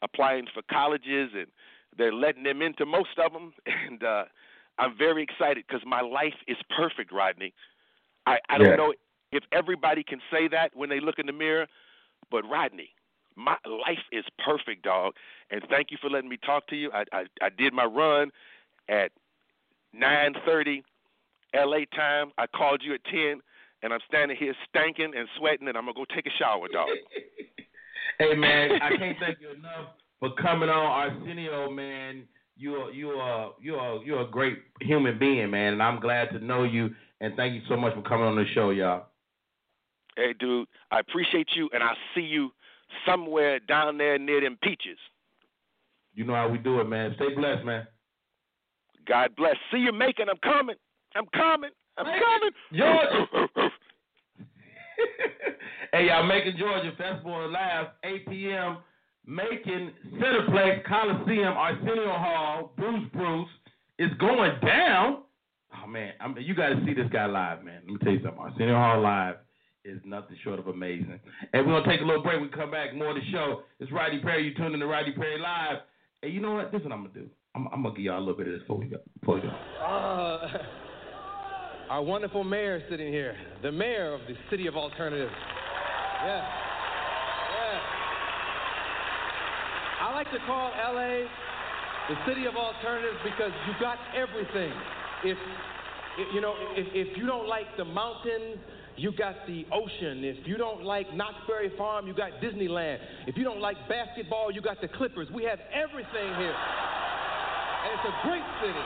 applying for colleges, and they're letting him into most of them. [LAUGHS] And uh, I'm very excited because my life is perfect, Rodney. I, I don't Yeah. know if everybody can say that when they look in the mirror, but Rodney, my life is perfect, dog. And thank you for letting me talk to you. I I, I did my run at 9:30 LA time. I called you at 10, and I'm standing here stanking and sweating, and I'm gonna go take a shower, dog. [LAUGHS] Hey man, I can't thank you enough for coming on Arsenio, man. You're you're a, you're you're a great human being, man, and I'm glad to know you. And thank you so much for coming on the show, y'all. Hey, dude, I appreciate you, and I'll see you somewhere down there near them peaches. You know how we do it, man. Stay blessed, man. God bless. See you, Macon. I'm coming. I'm coming. I'm coming. Georgia. [LAUGHS] [LAUGHS] hey, y'all, Macon, Georgia Festival Live, 8 p.m. Macon Centerplex Coliseum, Arsenio Hall, Bruce Bruce is going down. Oh man, I mean, you got to see this guy live, man. Let me tell you something. Arsenio Hall live is nothing short of amazing. And we're gonna take a little break. We come back more to the show. It's Rodney Perry. You tuned in to Rodney Perry Live. And you know what? This is what I'm gonna do. I'm, I'm gonna give y'all a little bit of this before we go. Before we go. Uh, [LAUGHS] our wonderful mayor sitting here, the mayor of the city of alternatives. Yeah. Yeah. I like to call LA the city of alternatives because you got everything. If, if you know, if, if you don't like the mountains, you got the ocean. If you don't like Knott's Berry Farm, you got Disneyland. If you don't like basketball, you got the Clippers. We have everything here. And it's a great city. [LAUGHS]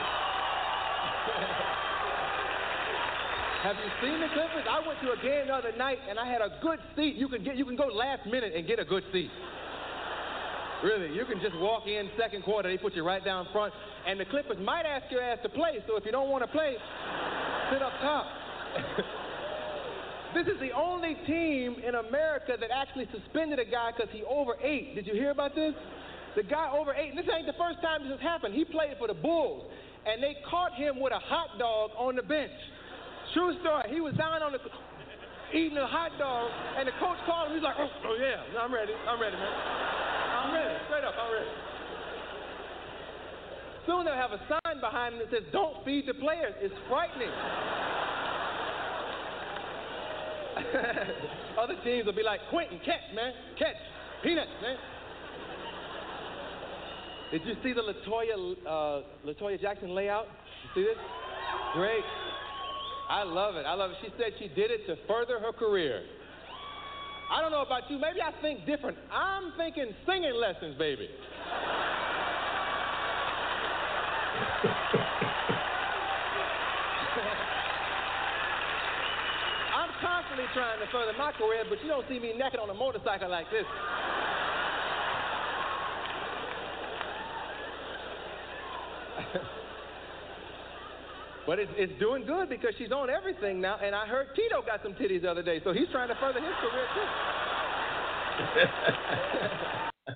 have you seen the Clippers? I went to a game the other night and I had a good seat. You can get you can go last minute and get a good seat. Really, you can just walk in second quarter, they put you right down front, and the Clippers might ask your ass to play. So if you don't want to play, sit up top. [LAUGHS] This is the only team in America that actually suspended a guy because he overate. Did you hear about this? The guy overate. And this ain't the first time this has happened. He played for the Bulls, and they caught him with a hot dog on the bench. True story. He was down on the eating a hot dog, and the coach called him. He's like, "Oh, oh yeah, I'm ready. I'm ready, man. I'm ready. Straight up, I'm ready." Soon they'll have a sign behind them that says, "Don't feed the players." It's frightening. [LAUGHS] Other teams will be like, Quentin, catch, man. Catch. Peanuts, man. Did you see the Latoya, uh, Latoya Jackson layout? You see this? Great. I love it. I love it. She said she did it to further her career. I don't know about you. Maybe I think different. I'm thinking singing lessons, baby. [LAUGHS] I'm constantly trying to further my career, but you don't see me naked on a motorcycle like this. [LAUGHS] but it's, it's doing good because she's on everything now, and I heard Tito got some titties the other day, so he's trying to further his career too. [LAUGHS]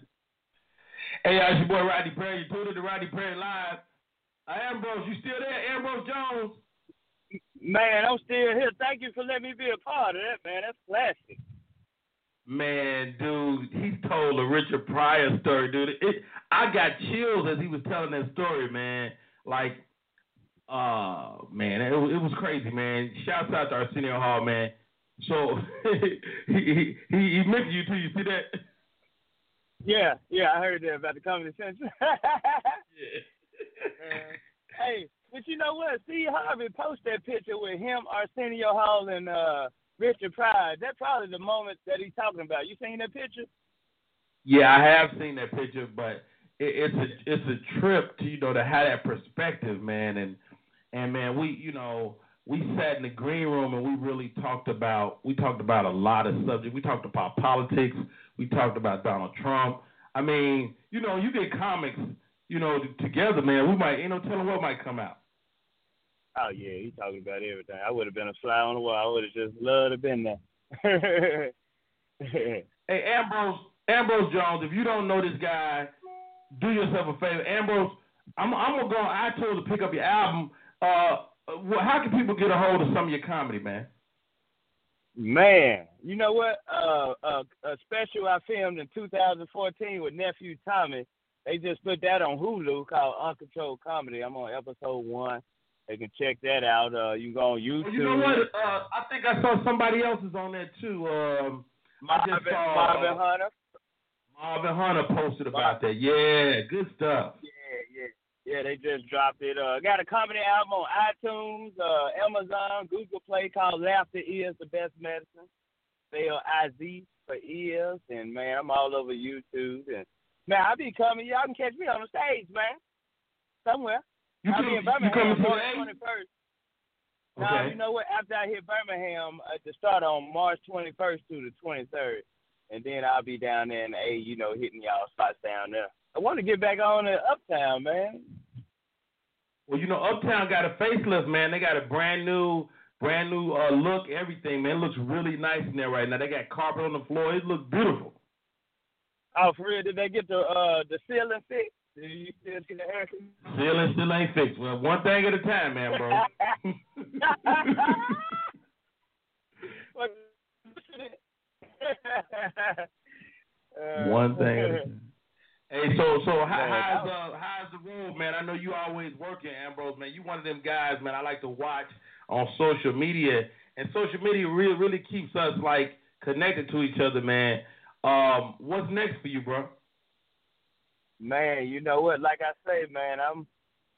hey, it's your boy Rodney Perry. You tuned in to Rodney Perry Live. Uh, Ambrose, you still there? Ambrose Jones. Man, I'm still here. Thank you for letting me be a part of that, man. That's classic. Man, dude, he told a Richard Pryor story, dude. It, I got chills as he was telling that story, man. Like, uh, man, it, it was crazy, man. Shouts out to Arsenio Hall, man. So [LAUGHS] he, he he he mentioned you too. You see that? Yeah, yeah, I heard that about the comedy center. [LAUGHS] yeah. uh, hey, but you know what? Steve Harvey posted that picture with him, Arsenio Hall, and uh, Richard Pryor. That's probably the moment that he's talking about. You seen that picture? Yeah, I have seen that picture, but it, it's a it's a trip to you know to have that perspective, man. And and man, we you know we sat in the green room and we really talked about we talked about a lot of subjects. We talked about politics. We talked about Donald Trump. I mean, you know, you get comics, you know, together, man. We might, you know, telling what might come out. Oh yeah, he talking about everything. I would have been a fly on the wall. I would have just loved to have been there. [LAUGHS] hey Ambrose, Ambrose Jones, if you don't know this guy, do yourself a favor. Ambrose, I'm I'm gonna go on iTunes to pick up your album. Uh, how can people get a hold of some of your comedy, man? Man, you know what? Uh, uh, a special I filmed in 2014 with nephew Tommy. They just put that on Hulu called Uncontrolled Comedy. I'm on episode one. They can check that out. Uh, you go on YouTube. You know what? Uh, I think I saw somebody else is on there too. Um, Marvin, I just saw, Marvin Hunter. Marvin Hunter posted about that. Yeah, good stuff. Yeah, yeah. They just dropped it. Uh, got a comedy album on iTunes, uh, Amazon, Google Play called Laughter Is the Best Medicine. Spell I Z for ears. And man, I'm all over YouTube. And man, I'll be coming. Y'all can catch me on the stage, man. Somewhere. You I'll be in you Birmingham coming to March the 21st. Okay. Now, you know what? After I hit Birmingham, uh, to start on March 21st through the 23rd. And then I'll be down there in A, you know, hitting y'all spots down there. I want to get back on in Uptown, man. Well, you know, Uptown got a facelift, man. They got a brand new, brand new uh, look, everything, man. It looks really nice in there right now. They got carpet on the floor. It looks beautiful. Oh, for real? Did they get the uh, the ceiling fixed? Still? Ceiling still ain't fixed. Well, one thing at a time, man, bro. [LAUGHS] [LAUGHS] [LAUGHS] one thing at a time. Hey, so so how, how's the how's the road, man? I know you always working, Ambrose, man. You one of them guys, man. I like to watch on social media, and social media really really keeps us like connected to each other, man. Um, what's next for you, bro? Man, you know what? Like I say, man, I'm,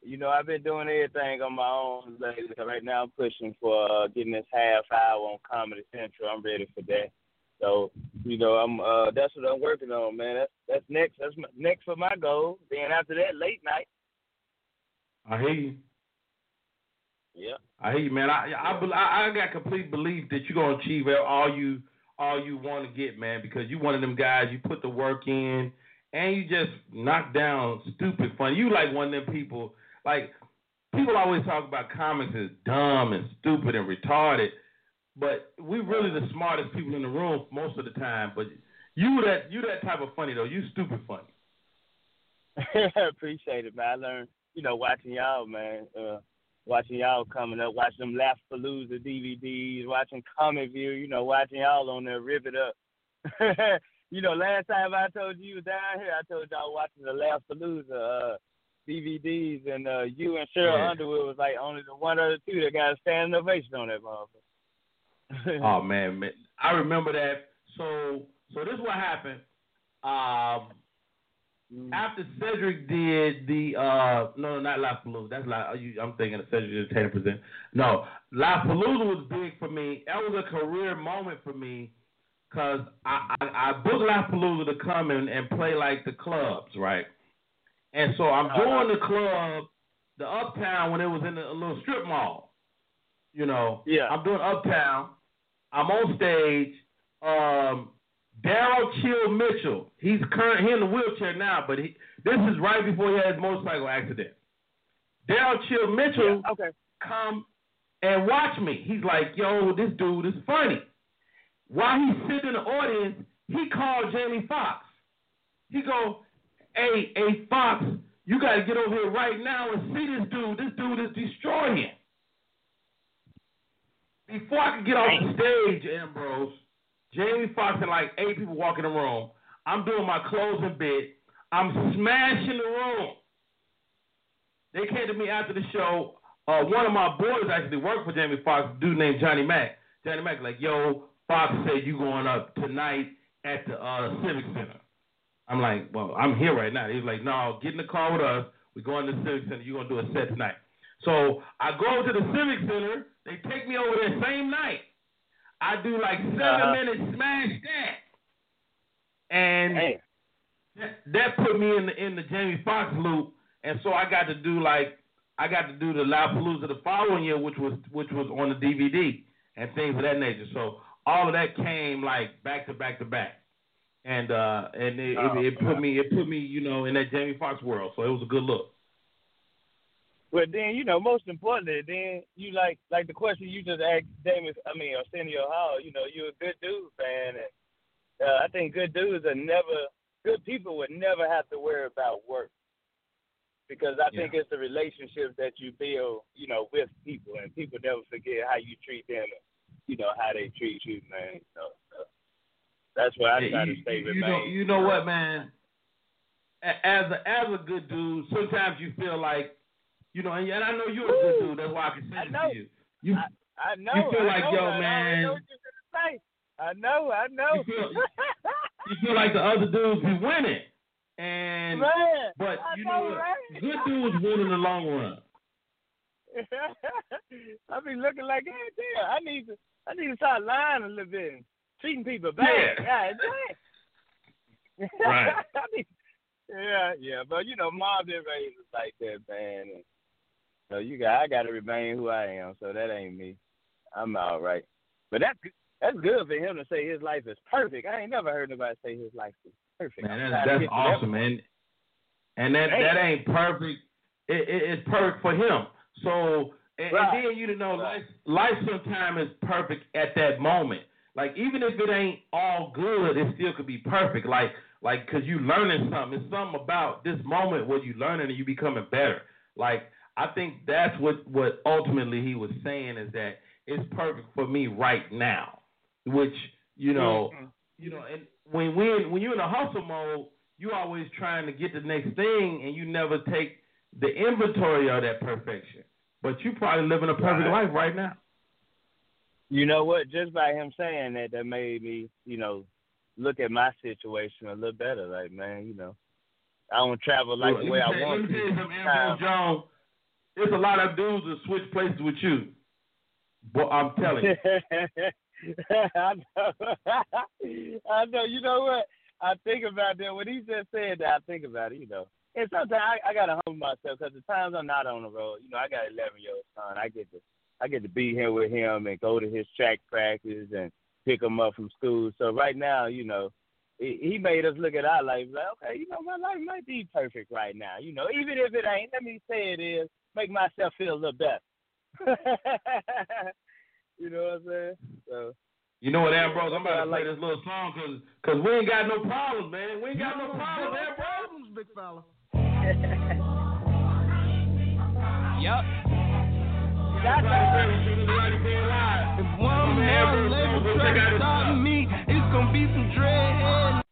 you know, I've been doing everything on my own lately. Right now, I'm pushing for uh, getting this half hour on Comedy Central. I'm ready for that. So you know, I'm uh that's what I'm working on, man. That's that's next. That's my, next for my goal. Then after that, late night. I hear you. Yeah. I hear you, man. I I I, I got complete belief that you're gonna achieve all you all you want to get, man, because you one of them guys. You put the work in, and you just knock down stupid fun. You like one of them people. Like people always talk about comics as dumb and stupid and retarded, but we really the smartest people in the room most of the time. But you that you that type of funny though. You stupid funny. I [LAUGHS] appreciate it, man. I learned, you know, watching y'all, man. Uh, watching y'all coming up, watching them Laffapalooza DVDs, watching Comic View, you know, watching y'all on there rip it up. [LAUGHS] you know, last time I told you down here, I told y'all watching the Laffapalooza uh, DVDs, and uh, you and Sheryl Yeah. Underwood was like only the one or the two that got a standing ovation on that motherfucker. [LAUGHS] oh man, man, I remember that. So so this is what happened. Um, after Cedric did the uh no not La Palooza. That's La I'm thinking of Cedric Entertainer present no La Palooza was big for me. That was a career moment for me because I, I I booked La Palooza to come in and play like the clubs right? And so I'm doing the club the Uptown when it was in a little strip mall you know yeah I'm doing Uptown I'm on stage um Daryl Chill Mitchell. He's current he in the wheelchair now, but he this is right before he had his motorcycle accident. Daryl Chill Mitchell okay. come and watch me. He's like, yo, this dude is funny. While he's sitting in the audience, he called Jamie Foxx. He go, hey, hey Foxx, you gotta get over here right now and see this dude. This dude is destroying. Before I could get off the stage, Ambrose, Jamie Foxx and like eight people walk in the room. I'm doing my closing bit. I'm smashing the room. They came to me after the show. Uh, one of my boys actually worked for Jamie Foxx, a dude named Johnny Mack. Johnny Mack like, yo, Foxx said you going up tonight at the uh, Civic Center. I'm like, well, I'm here right now. He's like, no, get in the car with us. We're going to the Civic Center. You're going to do a set tonight. So I go to the Civic Center. They take me over there same night. I do like 7 Uh-huh. minutes smash that. And that, that put me in the in the Jamie Foxx loop. And so I got to do like I got to do the Laffapalooza the following year, which was which was on the DVD and things of that nature. So all of that came like back to back to back, and uh and it, Oh, it, it put me it put me you know in that Jamie Foxx world. So it was a good look. But then, you know, most importantly, then you like like the question you just asked James, I mean, Arsenio Hall. You know, you're a good dude, man, and uh, I think good dudes are never good people would never have to worry about work because I think it's the relationships that you build, you know, with people, and people never forget how you treat them, and, you know, how they treat you, man. So, so that's why I Yeah, try you, to stay you with know, you know what, man? As a as a good dude, sometimes you feel like, you know, and I know you're a good dude. That's why I can say I this know. to you. You I know. you feel I like, know, yo, I man. know what you're gonna say. I know. I know. You feel, you feel like the other dudes be winning, and Man, but I you know, know what? right? Good dudes win in the long run. [LAUGHS] I be looking like, hey, damn, I need to, I need to start lying a little bit, and treating people bad. Yeah. God. Right. [LAUGHS] I mean, yeah, yeah, but you know, mom didn't raise us like that, man. And so you got, I got to remain who I am. So that ain't me. I'm all right. But that's good- that's good for him to say his life is perfect. I ain't never heard nobody say his life is perfect. Man, that's, that's that awesome, man. And that that ain't perfect. It, it, it's perfect for him. So and, Right. and then you know, life life sometimes is perfect at that moment. Like even if it ain't all good, it still could be perfect. Like like because you learning something. It's something about this moment where you learning and you becoming better. Like I think that's what what ultimately he was saying is that it's perfect for me right now, which you know Mhm. you know, and when when when you're in a hustle mode, you're always trying to get the next thing, and you never take the inventory of that perfection. But you probably living a perfect Right. life right now. You know what? Just by him saying that, that made me, you know, look at my situation a little better. Like, man, you know, I don't travel like Look, the way I want Let me tell you to. something, Jones. There's a lot of dudes that switch places with you. But I'm telling you. [LAUGHS] I know. [LAUGHS] I know. You know what? I think about that. When he just said that, I think about it. You know, and sometimes I, I gotta humble myself because the times I'm not on the road, you know, I got 11 year old son. I get to I get to be here with him and go to his track practice and pick him up from school. So right now, you know, he made us look at our life like, okay, you know, my life might be perfect right now. You know, even if it ain't, let me say it is. Make myself feel a little better. [LAUGHS] you know what I'm saying? So. You know what, Ambrose? I'm about to play like- this little song because cause we ain't got no problems, man. We ain't got no problems, Ambrose. problems, big fella. [LAUGHS] Yup. If one more label try to stop me, it's gonna be some dreadhead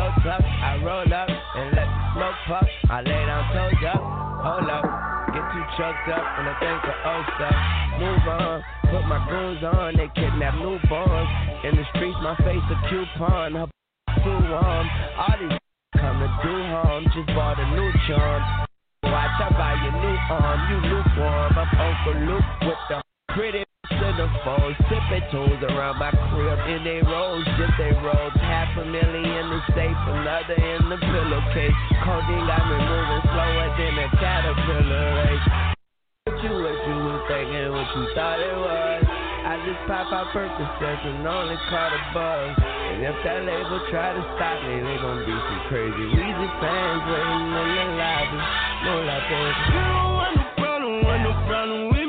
so tough. I roll up and let the smoke puff. I lay down toes up, hold up. Get too choked up when I think of old stuff. Move on, put my goons on, they kidnap newborns. In the streets, my face a coupon, her too warm. All these come to do harm, just bought a new charm. Watch, I buy your new arm, you lukewarm. I'm Uncle Luke with the pretty centerfold. Sipping tools around my crib in they rolls, dip they robes. Half a million in the safe, another in the pillowcase. Codeine got me moving slower than a caterpillar race. What you, what you was thinking, what you thought it was. I just pop out Percocets and only caught a buzz. And if that label try to stop me, they gon' be some crazy Weezy fans waiting in the lobby. No, like, you don't want no problem, want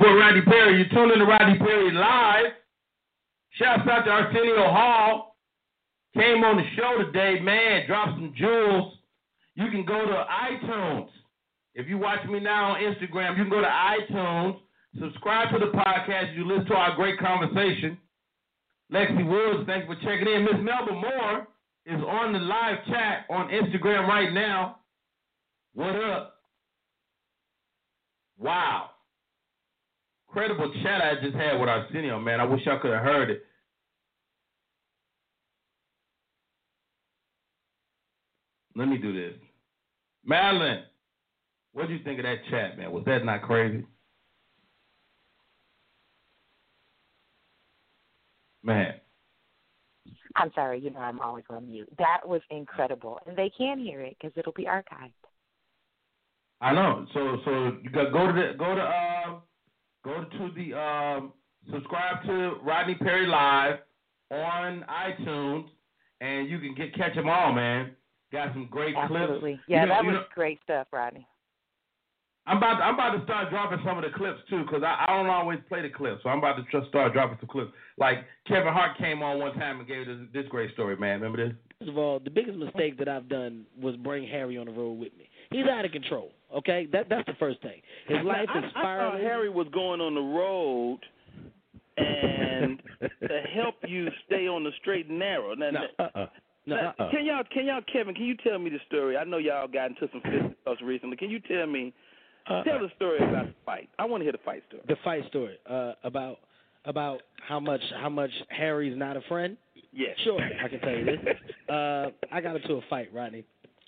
boy Rodney Perry. You're tuning to Rodney Perry Live. Shouts out to Arsenio Hall. Came on the show today, man. Dropped some jewels. You can go to iTunes. If you watch me now on Instagram, you can go to iTunes, subscribe to the podcast. You listen to our great conversation. Lexi Woods, thanks for checking in. Miss Melba Moore is on the live chat on Instagram right now. What up? Wow. Incredible chat I just had with Arsenio, man. I wish I could have heard it. Let me do this. Madeline, what do you think of that chat, man? Was that not crazy? Man, I'm sorry, you know I'm always on mute. That was incredible, and they can hear it because it'll be archived. I know. So so you got go to the go to um go to the um subscribe to Rodney Perry Live on iTunes and you can get catch them all, man. Got some great Absolutely, clips. yeah, You know- that you was know- great stuff, Rodney. I'm about to, I'm about to start dropping some of the clips too, because I, I don't always play the clips. So I'm about to just start dropping some clips. Like Kevin Hart came on one time and gave this this great story, man. Remember this? First of all, the biggest mistake that I've done was bring Harry on the road with me. He's out of control. Okay, that that's the first thing. His life is I thought spiraling. Harry was going on the road and [LAUGHS] to help you stay on the straight and narrow. Now, No. now- No, now, uh-uh. Can y'all, can y'all, Kevin? Can you tell me the story? I know y'all got into some fisticuffs recently. Can you tell me? Uh-uh. Tell the story about the fight. I want to hear the fight story. The fight story uh, about about how much how much Harry's not a friend. Yes. Sure, I can tell you this. Uh, I got into a fight, Rodney,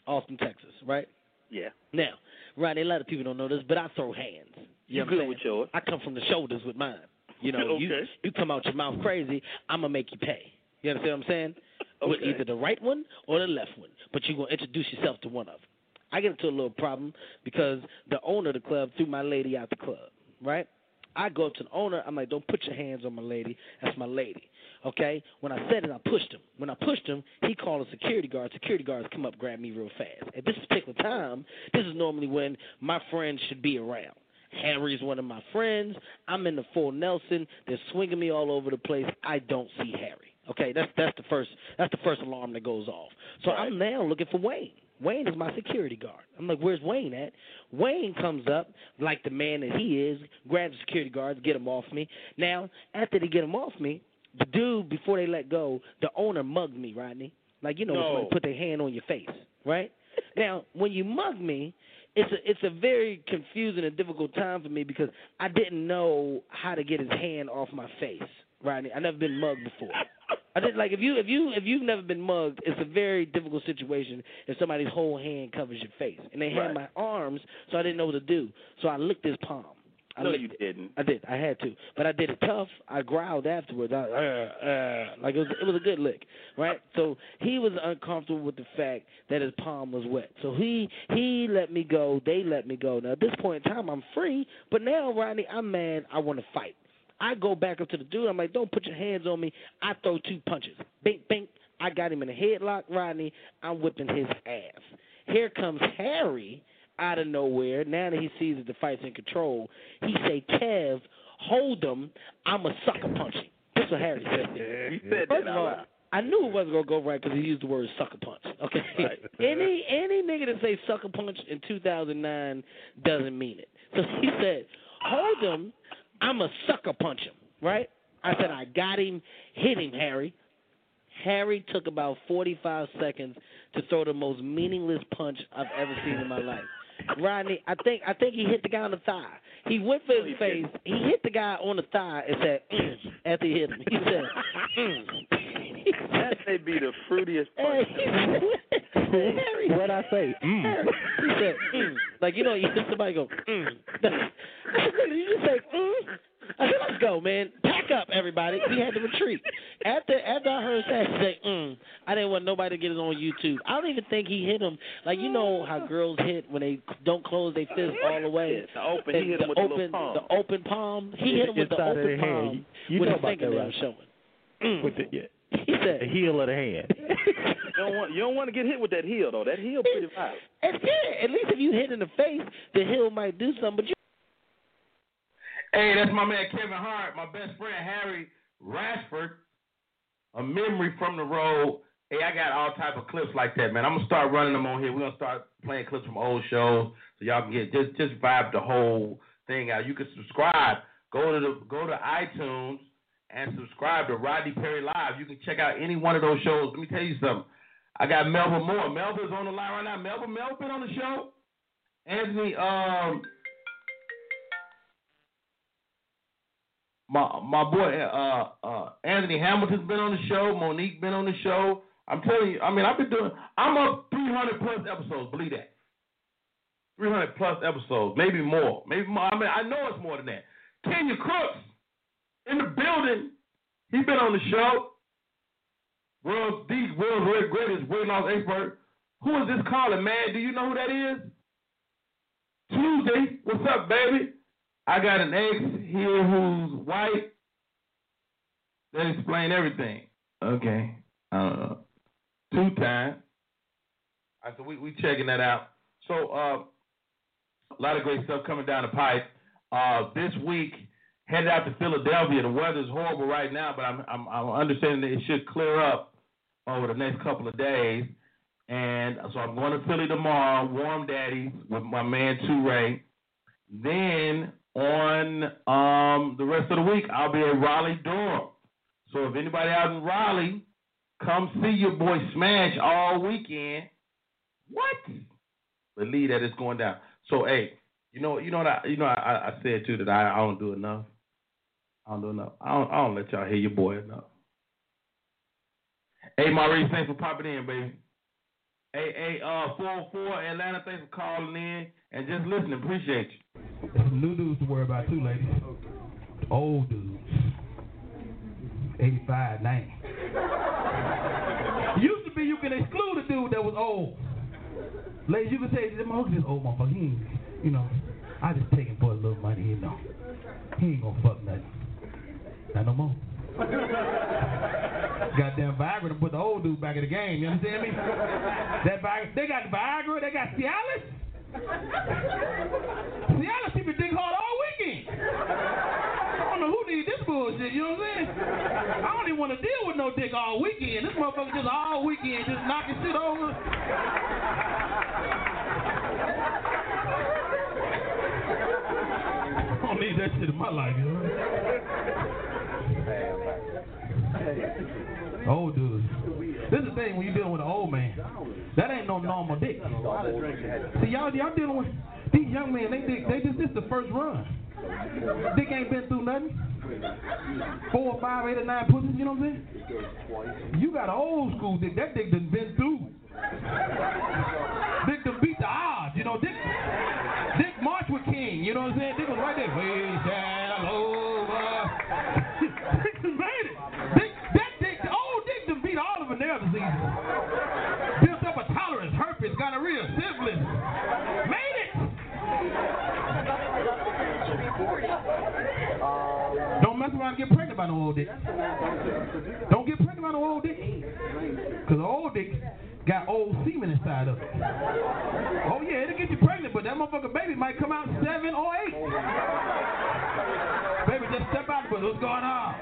Austin, Texas, right? Yeah. Now, Rodney, a lot of people don't know this, but I throw hands. You know good with yours. I come from the shoulders with mine. You know, [LAUGHS] you Okay. you come out your mouth crazy, I'm gonna make you pay. You understand what I'm saying? Okay. With either the right one or the left one, but you're gonna introduce yourself to one of them. I get into a little problem because the owner of the club threw my lady out the club, right? I go up to the owner, I'm like, don't put your hands on my lady. That's my lady. Okay? When I said it, I pushed him. When I pushed him, he called a security guard. Security guards come up, grab me real fast. At this particular time, this is normally when my friends should be around. Harry's one of my friends. I'm in the full Nelson. They're swinging me all over the place. I don't see Harry. Okay, that's that's the first that's the first alarm that goes off. So I'm now looking for Wayne. Wayne is my security guard. I'm like, where's Wayne at? Wayne comes up like the man that he is, grabs the security guards, get him off me. Now, after they get him off me, the dude before they let go, the owner mugged me, Rodney. Like you know, No. put their hand on your face, right? [LAUGHS] now, when you mug me, it's a it's a very confusing and difficult time for me because I didn't know how to get his hand off my face, Rodney. I never been mugged before. I did like if you if you if you've never been mugged, it's a very difficult situation if somebody's whole hand covers your face. And they had Right. my arms, so I didn't know what to do. So I licked his palm. I no, licked you didn't. I did. I had to, but I did it tough. I growled afterwards. I, uh, uh, like it was, it was a good lick, right? So he was uncomfortable with the fact that his palm was wet. So he he let me go. They let me go. Now at this point in time, I'm free. But now, Ronnie, I'm mad. I want to fight. I go back up to the dude. I'm like, don't put your hands on me. I throw two punches. Bink, bink. I got him in a headlock, Rodney. I'm whipping his ass. Here comes Harry out of nowhere. Now that he sees that the fight's in control, he say, Kev, hold him. I'm a sucker punch him. That's what Harry said. [LAUGHS] You said First that all. I knew it wasn't gonna go right because he used the word sucker punch. Okay, [LAUGHS] any any nigga that say sucker punch in 2009 doesn't mean it. So he said, "Hold him, I'm a sucker punch him." Right? I said, I got him. Hit him, Harry. Harry took about 45 seconds to throw the most meaningless punch I've ever seen in my life. Rodney, I think I think he hit the guy on the thigh. He went for his face. He hit the guy on the thigh and said, mm, after he hit him. He said, mm. That may be the fruitiest [LAUGHS] punch. [LAUGHS] Harry, What I say? Mm. Harry, he said, mm. like you know, you hear somebody go, mm. [LAUGHS] I said, you just say, mm? I said, let's go, man. Pack up, everybody. We had to retreat. After after I heard Sash say, mm, I didn't want nobody to get it on YouTube. I don't even think he hit him. Like, you know how girls hit when they don't close their fist all the way. The open, he hit him with the the open, palm. The open palm. He hit him with the open palm You with know his about that, fingernail right? showing. Mm. With the, yeah. He said, the heel of the hand. [LAUGHS] You don't want you don't want to get hit with that heel though. That heel pretty violent. It's good. At least if you hit in the face, the heel might do something. But you Hey, that's my man Kevin Hart, my best friend Harry Ratchford. A memory from the road. Hey, I got all type of clips like that, man. I'm gonna start running them on here. We're gonna start playing clips from old shows so y'all can get just just vibe the whole thing out. You can subscribe. Go to the go to iTunes and subscribe to Rodney Perry Live. You can check out any one of those shows. Let me tell you something. I got Melvin Moore. Melvin's on the line right now. Melvin, Melvin on the show. Anthony, um, my my boy uh uh Anthony Hamilton's been on the show. Mo'Nique been on the show. I'm telling you. I mean, I've been doing. I'm up 300 plus episodes. Believe that. 300 plus episodes, maybe more. Maybe more. I mean, I know it's more than that. Kenya Crooks in the building. He's been on the show. World's the world's greatest weight loss expert. Who is this calling, man? Do you know who that is? Tuesday. What's up, baby? I got an ex here who's white. That explain everything. Okay. Uh, two time. I said we we checking that out. So uh, a lot of great stuff coming down the pipe. Uh, this week headed out to Philadelphia. The weather's horrible right now, but I'm I'm, I'm understanding that it should clear up over the next couple of days. And so I'm going to Philly tomorrow, warm daddy with my man Two Ray. Then on um, the rest of the week, I'll be at Raleigh Durham. So if anybody out in Raleigh, come see your boy Smash all weekend. What? Believe that it's going down. So hey, you know, you know what I, you know, I, I said too that I, I don't do enough. I don't know. I don't, I don't let y'all hear your boy enough. Hey, Maurice, thanks for popping in, baby. Hey, hey, uh, 404 Atlanta, thanks for calling in and just listening. Appreciate you. There's some new dudes to worry about too, ladies. Old dudes. 85, 90. [LAUGHS] Used to be you can exclude a dude that was old. Ladies, you can say, this motherfucker just old motherfucker. He ain't, you know, I just take him for a little money, you know. He ain't gonna fuck nothing. Not no more. Goddamn Viagra to put the old dude back in the game, you understand me? That Viagra, they got Viagra, they got Cialis. Cialis keep it dick hard all weekend. I don't know who needs this bullshit, you know what I'm saying? I don't even want to deal with no dick all weekend. This motherfucker just all weekend just knocking shit over. I don't need that shit in my life, you know? Old dudes. This is the thing when you're dealing with an old man. That ain't no normal dick. See, y'all, y'all dealing with these young men. They dick, they just this the first run. Dick ain't been through nothing. Four, five, eight, or nine pussies. You know what I'm saying? You got an old school dick. That dick done been through. Dick done beat the odds. You know, Dick. Dick marched with King. You know what I'm saying? Dick was right there. Herpes, gonorrhea, syphilis. Made it. Don't mess around and get pregnant by no old dick. Don't get pregnant by no old dick. Because the old dick got old semen inside of it. Oh, yeah, it'll get you pregnant, but that motherfucker baby might come out seven or eight. Baby, just step out, but what's going on?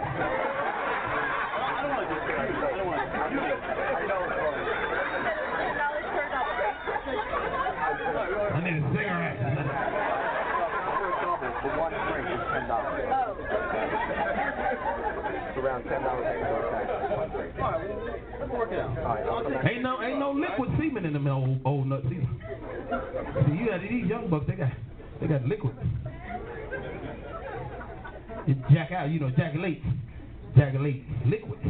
I need a cigarette. It's around ten dollars extra tax. All right, let's work it out. All right, I'll come back. Ain't no ain't no in them old old nuts either. See, you got these young bucks, they got they got liquid. You jack out, you know, ejaculate, ejaculate liquid.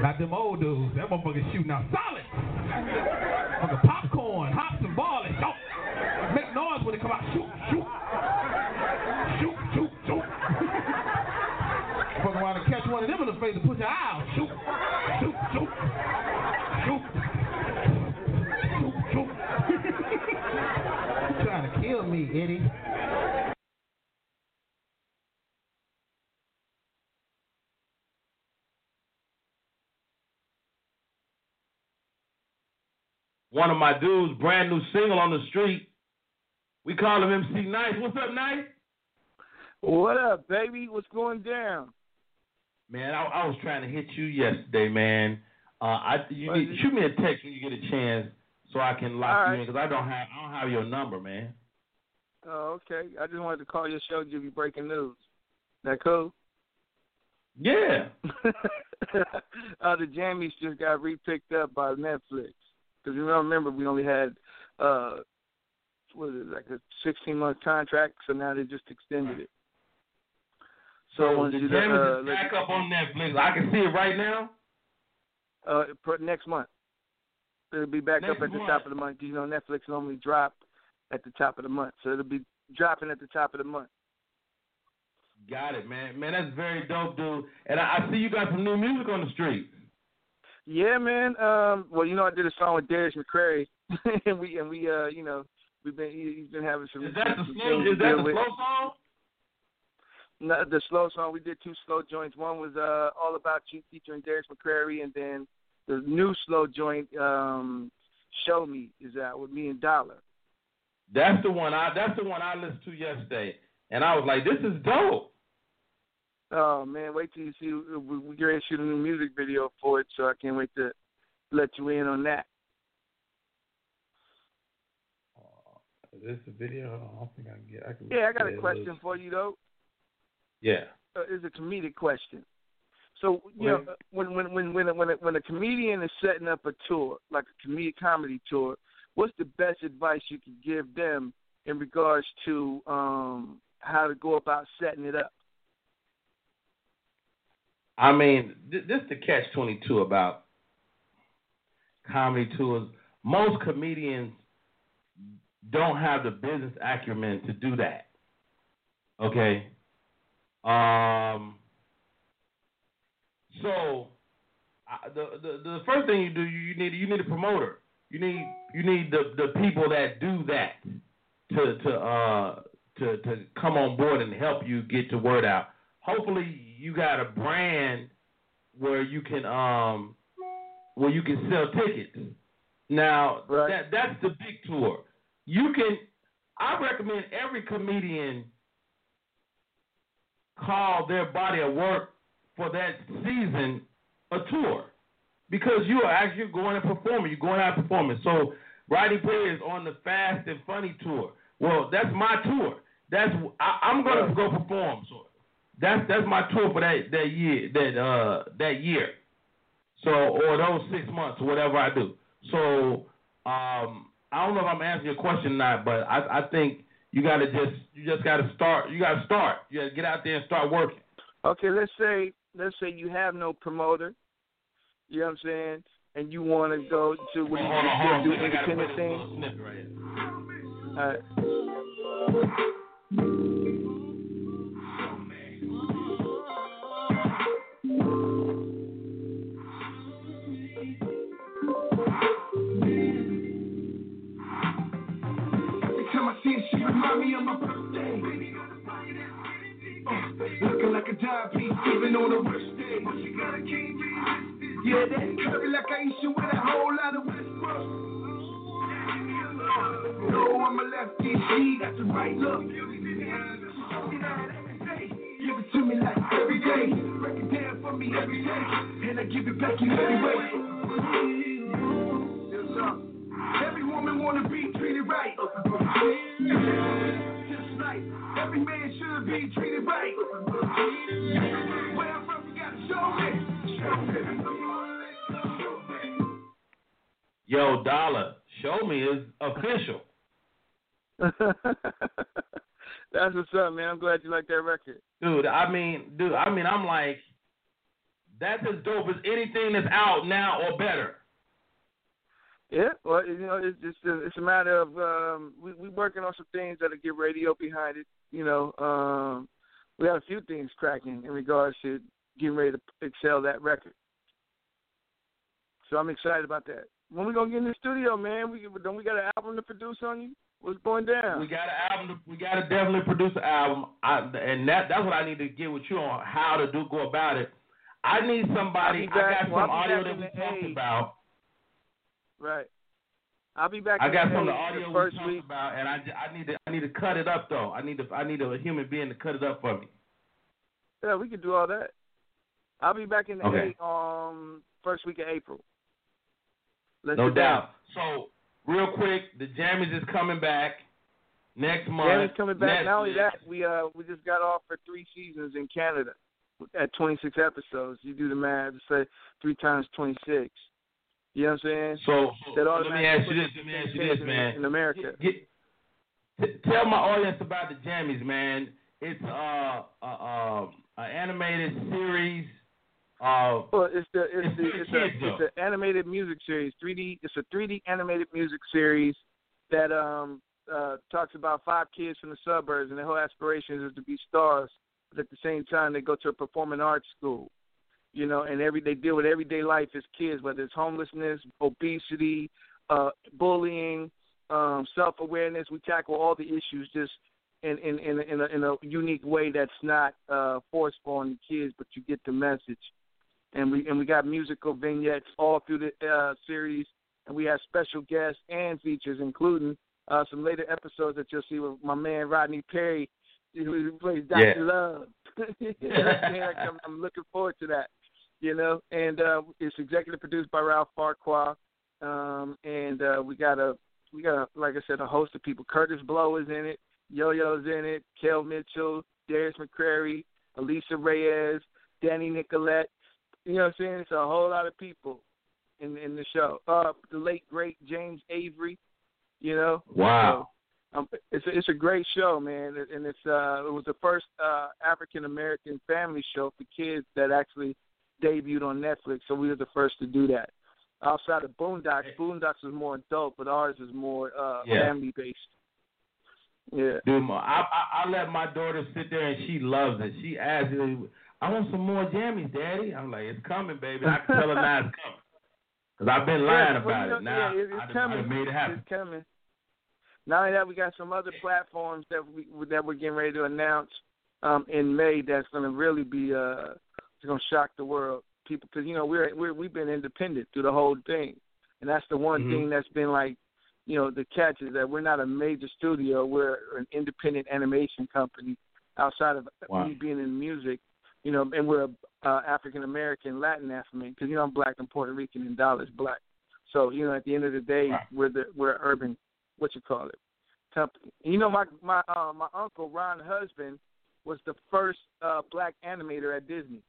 Not them old dudes. That motherfucker shooting out solid. Like popcorn, hops and barley. Shoot. Make noise when they come out. Shoot, shoot, shoot, shoot, shoot. Fuck around and catch one of them in the face and push your eye out. Shoot, shoot, shoot, kill me, Eddie. One of my dudes, brand new single on the street. We call him MC Nice. What's up, Nice? What up, baby? What's going down? Man, I, I was trying to hit you yesterday, man. Uh, I you need, shoot me a text when you get a chance so I can lock All you right. in because I don't have I don't have your number, man. Oh, okay. I just wanted to call your show give you breaking news. That cool? Yeah. [LAUGHS] uh, the Jammies just got repicked up by Netflix. Because you remember we only had uh, what is it like a 16 month contract, so now they just extended it. So I wanted the you to, Jammies uh, is back up on Netflix. I can see it right now. uh, next month. It'll be back Next up at the month. top of the month. You know, Netflix normally drop at the top of the month, so it'll be dropping at the top of the month. Got it, man. Man, that's very dope, dude. And I, I see you got some new music on the street. Yeah, man. Um, well, you know, I did a song with Darius McCrary, [LAUGHS] and we and we, uh, you know, we've been he, he's been having some. Is that the slow? Is that the with. slow song? No, the slow song. We did two slow joints. One was uh, all about you featuring Darius McCrary, and then the new slow joint, um, "Show Me," is out with me and Dollar. That's the one. I that's the one I listened to yesterday, and I was like, this is dope. Oh man, wait till you see. We, we're going to shoot a new music video for it, so I can't wait to let you in on that. Is this a video? I don't think I can get. I can Yeah, I got a question for you though. Yeah. Uh, it's a comedic question. So you know, uh, when when when when a, when a, when a comedian is setting up a tour, like a comedic comedy tour, what's the best advice you could give them in regards to um how to go about setting it up? I mean, th- this the catch twenty two about comedy tours. Most comedians don't have the business acumen to do that. Okay. Um. So, the, the the first thing you do, you, you need you need a promoter. You need you need the the people that do that to to uh to to come on board and help you get the word out. Hopefully, you got a brand where you can um where you can sell tickets. Now that that's the big tour. You can I recommend every comedian call their body of work for that season a tour. Because you are actually going and performing. You're going out performing. So Rodney Perry is on the Fast and Funny tour. Well, that's my tour. That's I, I'm gonna go perform. So that's that's my tour for that that year that uh that year. So or those six months or whatever I do. So um I don't know if I'm answering your question or not, but I I think you gotta just you just gotta start you gotta start. You gotta get out there and start working. Okay, let's say let's say you have no promoter. You know what I'm saying? And you want to go to what do you Hold on, hold on. do independent put a thing? little snippet right here. All right. Every time I see her, she remind me of my birthday. Uh, looking like a diabetes, even on the worst day. Yeah, that curvy like i Aisha with a whole lot of Westbrook. No, I'm a lefty, she got the right look. Give it to me like every day. Break it down for me every day. And I give it back in every way. Every woman wanna be treated right. Every man should be treated right. Well, Yo, Dollar, show me is official. [LAUGHS] That's what's up, man. I'm glad you like that record. Dude, I mean, dude, I mean, I'm like, that's as dope as anything that's out now or better. Yeah, well, you know, it's just a, it's a matter of um, we we working on some things that'll get radio behind it. You know, um, we have a few things cracking in regards to getting ready to excel that record. So I'm excited about that. When we gonna get in the studio, man? We don't we got an album to produce on you? What's going down? We got an album. To, we got to definitely produce an album, I, and that that's what I need to get with you on how to do go about it. I need somebody. Back- I got some audio that we talked about. Right. I'll be back. I got some of the audio the we first talked week. about, and I, I need to I need to cut it up though. I need to I need a human being to cut it up for me. Yeah, we can do all that. I'll be back in the Okay. A um first week of April. Let's no sit down. doubt. So real quick, the Jammies is coming back next month. Danny's coming back. Not only that, we uh we just got off for three seasons in Canada at 26 episodes. You do the math, to say three times 26. You know what I'm saying? So, that so let me ask you this. Let me ask you this, man. In America, Get, t- tell my audience about the Jammies, man. It's uh, uh, uh an animated series. Uh, well, it's the it's it's the it's, kids, a it's an animated music series. 3D. It's a 3D animated music series that um uh talks about five kids from the suburbs and their whole aspirations is to be stars, but at the same time they go to a performing arts school. you know, and every they deal with everyday life as kids, whether it's homelessness, obesity, uh, bullying, um, self awareness. We tackle all the issues just in in in a, in, a, in a unique way that's not uh, forceful on the kids, but you get the message. And we and we got musical vignettes all through the uh, series, and we have special guests and features, including uh, some later episodes that you'll see with my man Rodney Perry, who plays Dr. Yeah. Love. [LAUGHS] I'm? [LAUGHS] I'm, looking forward to that. You know, and uh, it's executive produced by Ralph Farquhar, um, and uh, we got a we got a, like I said a host of people. Kurtis Blow is in it, Yo Yo's in it, Kel Mitchell, Darius McCrary, Elisa Reyes, Danny Nicolette. You know what I'm saying? It's a whole lot of people in in the show. Uh, the late great James Avery. You know. Wow. So, um, it's a, it's a great show, man, and it's uh it was the first uh African American family show for kids that actually debuted on Netflix. So we were the first to do that. Outside of Boondocks, Boondocks was more adult, but ours is more uh Yeah. family based. Yeah. Dude, I, I I let my daughter sit there and she loves it. She asks, me, "I want some more jammies, Daddy." I'm like, "It's coming, baby." I can tell her now it's coming [LAUGHS] because I've been lying Yeah, about it. Now yeah, it's I, I coming. done made it happen. It's coming. Not only that, we got some other platforms that we that we're getting ready to announce um, in May. That's going to really be uh, it's going to shock the world, people, because you know we're we're we've been independent through the whole thing, and that's the one Mhm. thing that's been like, you know, the catch is that we're not a major studio. We're an independent animation company outside of Wow. me being in music. You know, and we're uh, African American, Latin African, because you know I'm black and Puerto Rican, and Dollar's black. So you know, at the end of the day, we're the we're urban, what you call it, company. And, you know, my my uh, my uncle Ron Husband was the first uh, black animator at Disney.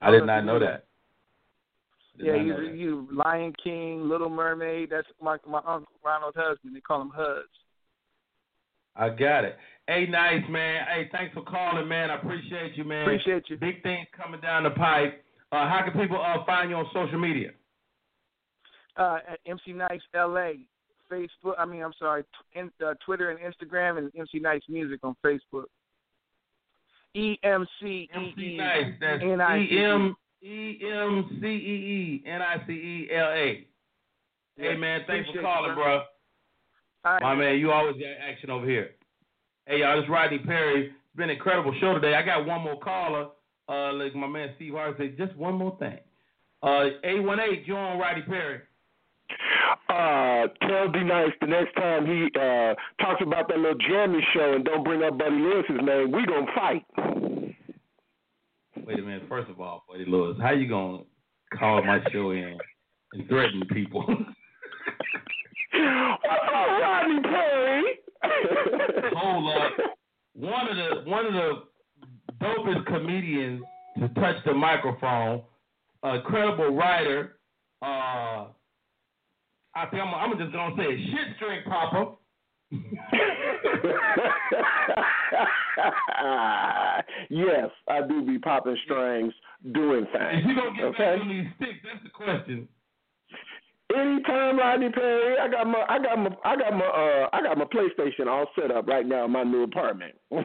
I did don't not know knew that. Yeah, you that. you Lion King, Little Mermaid. That's my my uncle Ronald Husband. They call him Huz. I got it. Hey, nice man. Hey, thanks for calling, man. I appreciate you, man. Appreciate you. Big things coming down the pipe. Uh, how can people uh, find you on social media? Uh, at MC Nice LA, Facebook. I mean, I'm sorry, in, uh, Twitter and Instagram, and MC Nice Music on Facebook. E M C E E N I C E E. M E M C E E N I C E L A. Hey man, thanks for calling, bro. Bro. All right, My man, you always got action over here. Hey y'all, this is Rodney Perry. It's been an incredible show today. I got one more caller. Uh, like my man Steve Harvey said, just one more thing. Uh, eight one eight, you on Rodney Perry? Uh, tell D Nice the next time he uh talks about that little jammy show and don't bring up Buddy Lewis's name, we gonna fight. Wait a minute. First of all, Buddy Lewis, how you gonna call my show in and threaten people? [LAUGHS] What's up, Rodney Perry? Hold up. One of the one of the dopest comedians to touch the microphone, a credible writer, uh, I think I'm, I'm just gonna say shit string popper. [LAUGHS] yes, I do be popping strings, doing things. If you don't get okay. back on these sticks, that's the question. Anytime, Rodney Perry, I got my, I got my, I got my, uh, I got my PlayStation all set up right now in my new apartment. [LAUGHS] For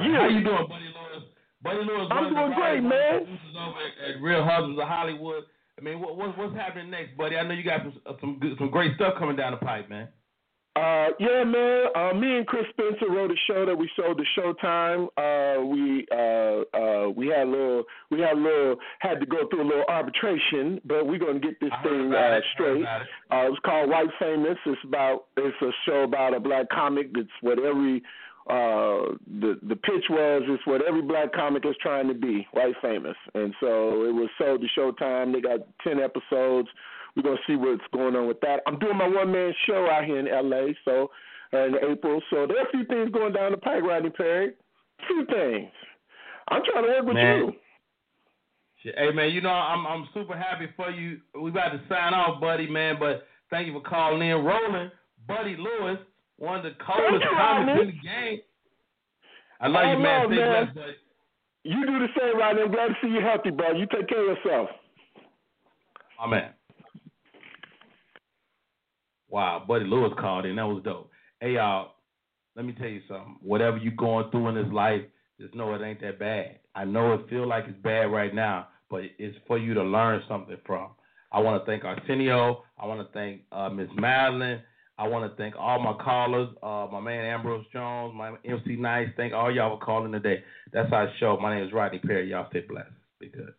you. How you doing, Buddy Lewis? Buddy Lewis. I'm one of the doing great, man. at, at Real Husbands of Hollywood. I mean, what, what's what's happening next, buddy? I know you got some uh, some good, some great stuff coming down the pipe, man. Uh, yeah, man. Uh, me and Chris Spencer wrote a show that we sold to Showtime. Uh, we uh, uh, we had a little, we had a little, had to go through a little arbitration, but we're gonna get this thing about uh, it, I straight. it. Uh, it's called White Famous. It's about, it's a show about a black comic. It's what every uh the the pitch was it's what every black comic is trying to be white famous and so it was sold to showtime they got 10 episodes we're going to see what's going on with that i'm doing my one man show out here in la so uh, in april so there are a few things going down the pike rodney perry a few things i'm trying to work with Man. you Hey man, you know I'm I'm super happy for you. We about to sign off, buddy, man. But thank you for calling in, rolling, Buddy Lewis, one of the coldest comics in the game. I love you, man. love, man. buddy. you do the same rodney i'm glad to see you healthy bro you take care of yourself My man. Wow, Buddy Lewis called in. That was dope. Hey y'all, let me tell you something. Whatever you're going through in this life, just know it ain't that bad. I know it feel like it's bad right now, but it's for you to learn something from. I want to thank Arsenio. I want to thank uh, Miss Madeline. I want to thank all my callers, uh, my man Ambrose Jones, my MC Nice. Thank all y'all for calling today. That's our show. My name is Rodney Perry. Y'all stay blessed. Be good.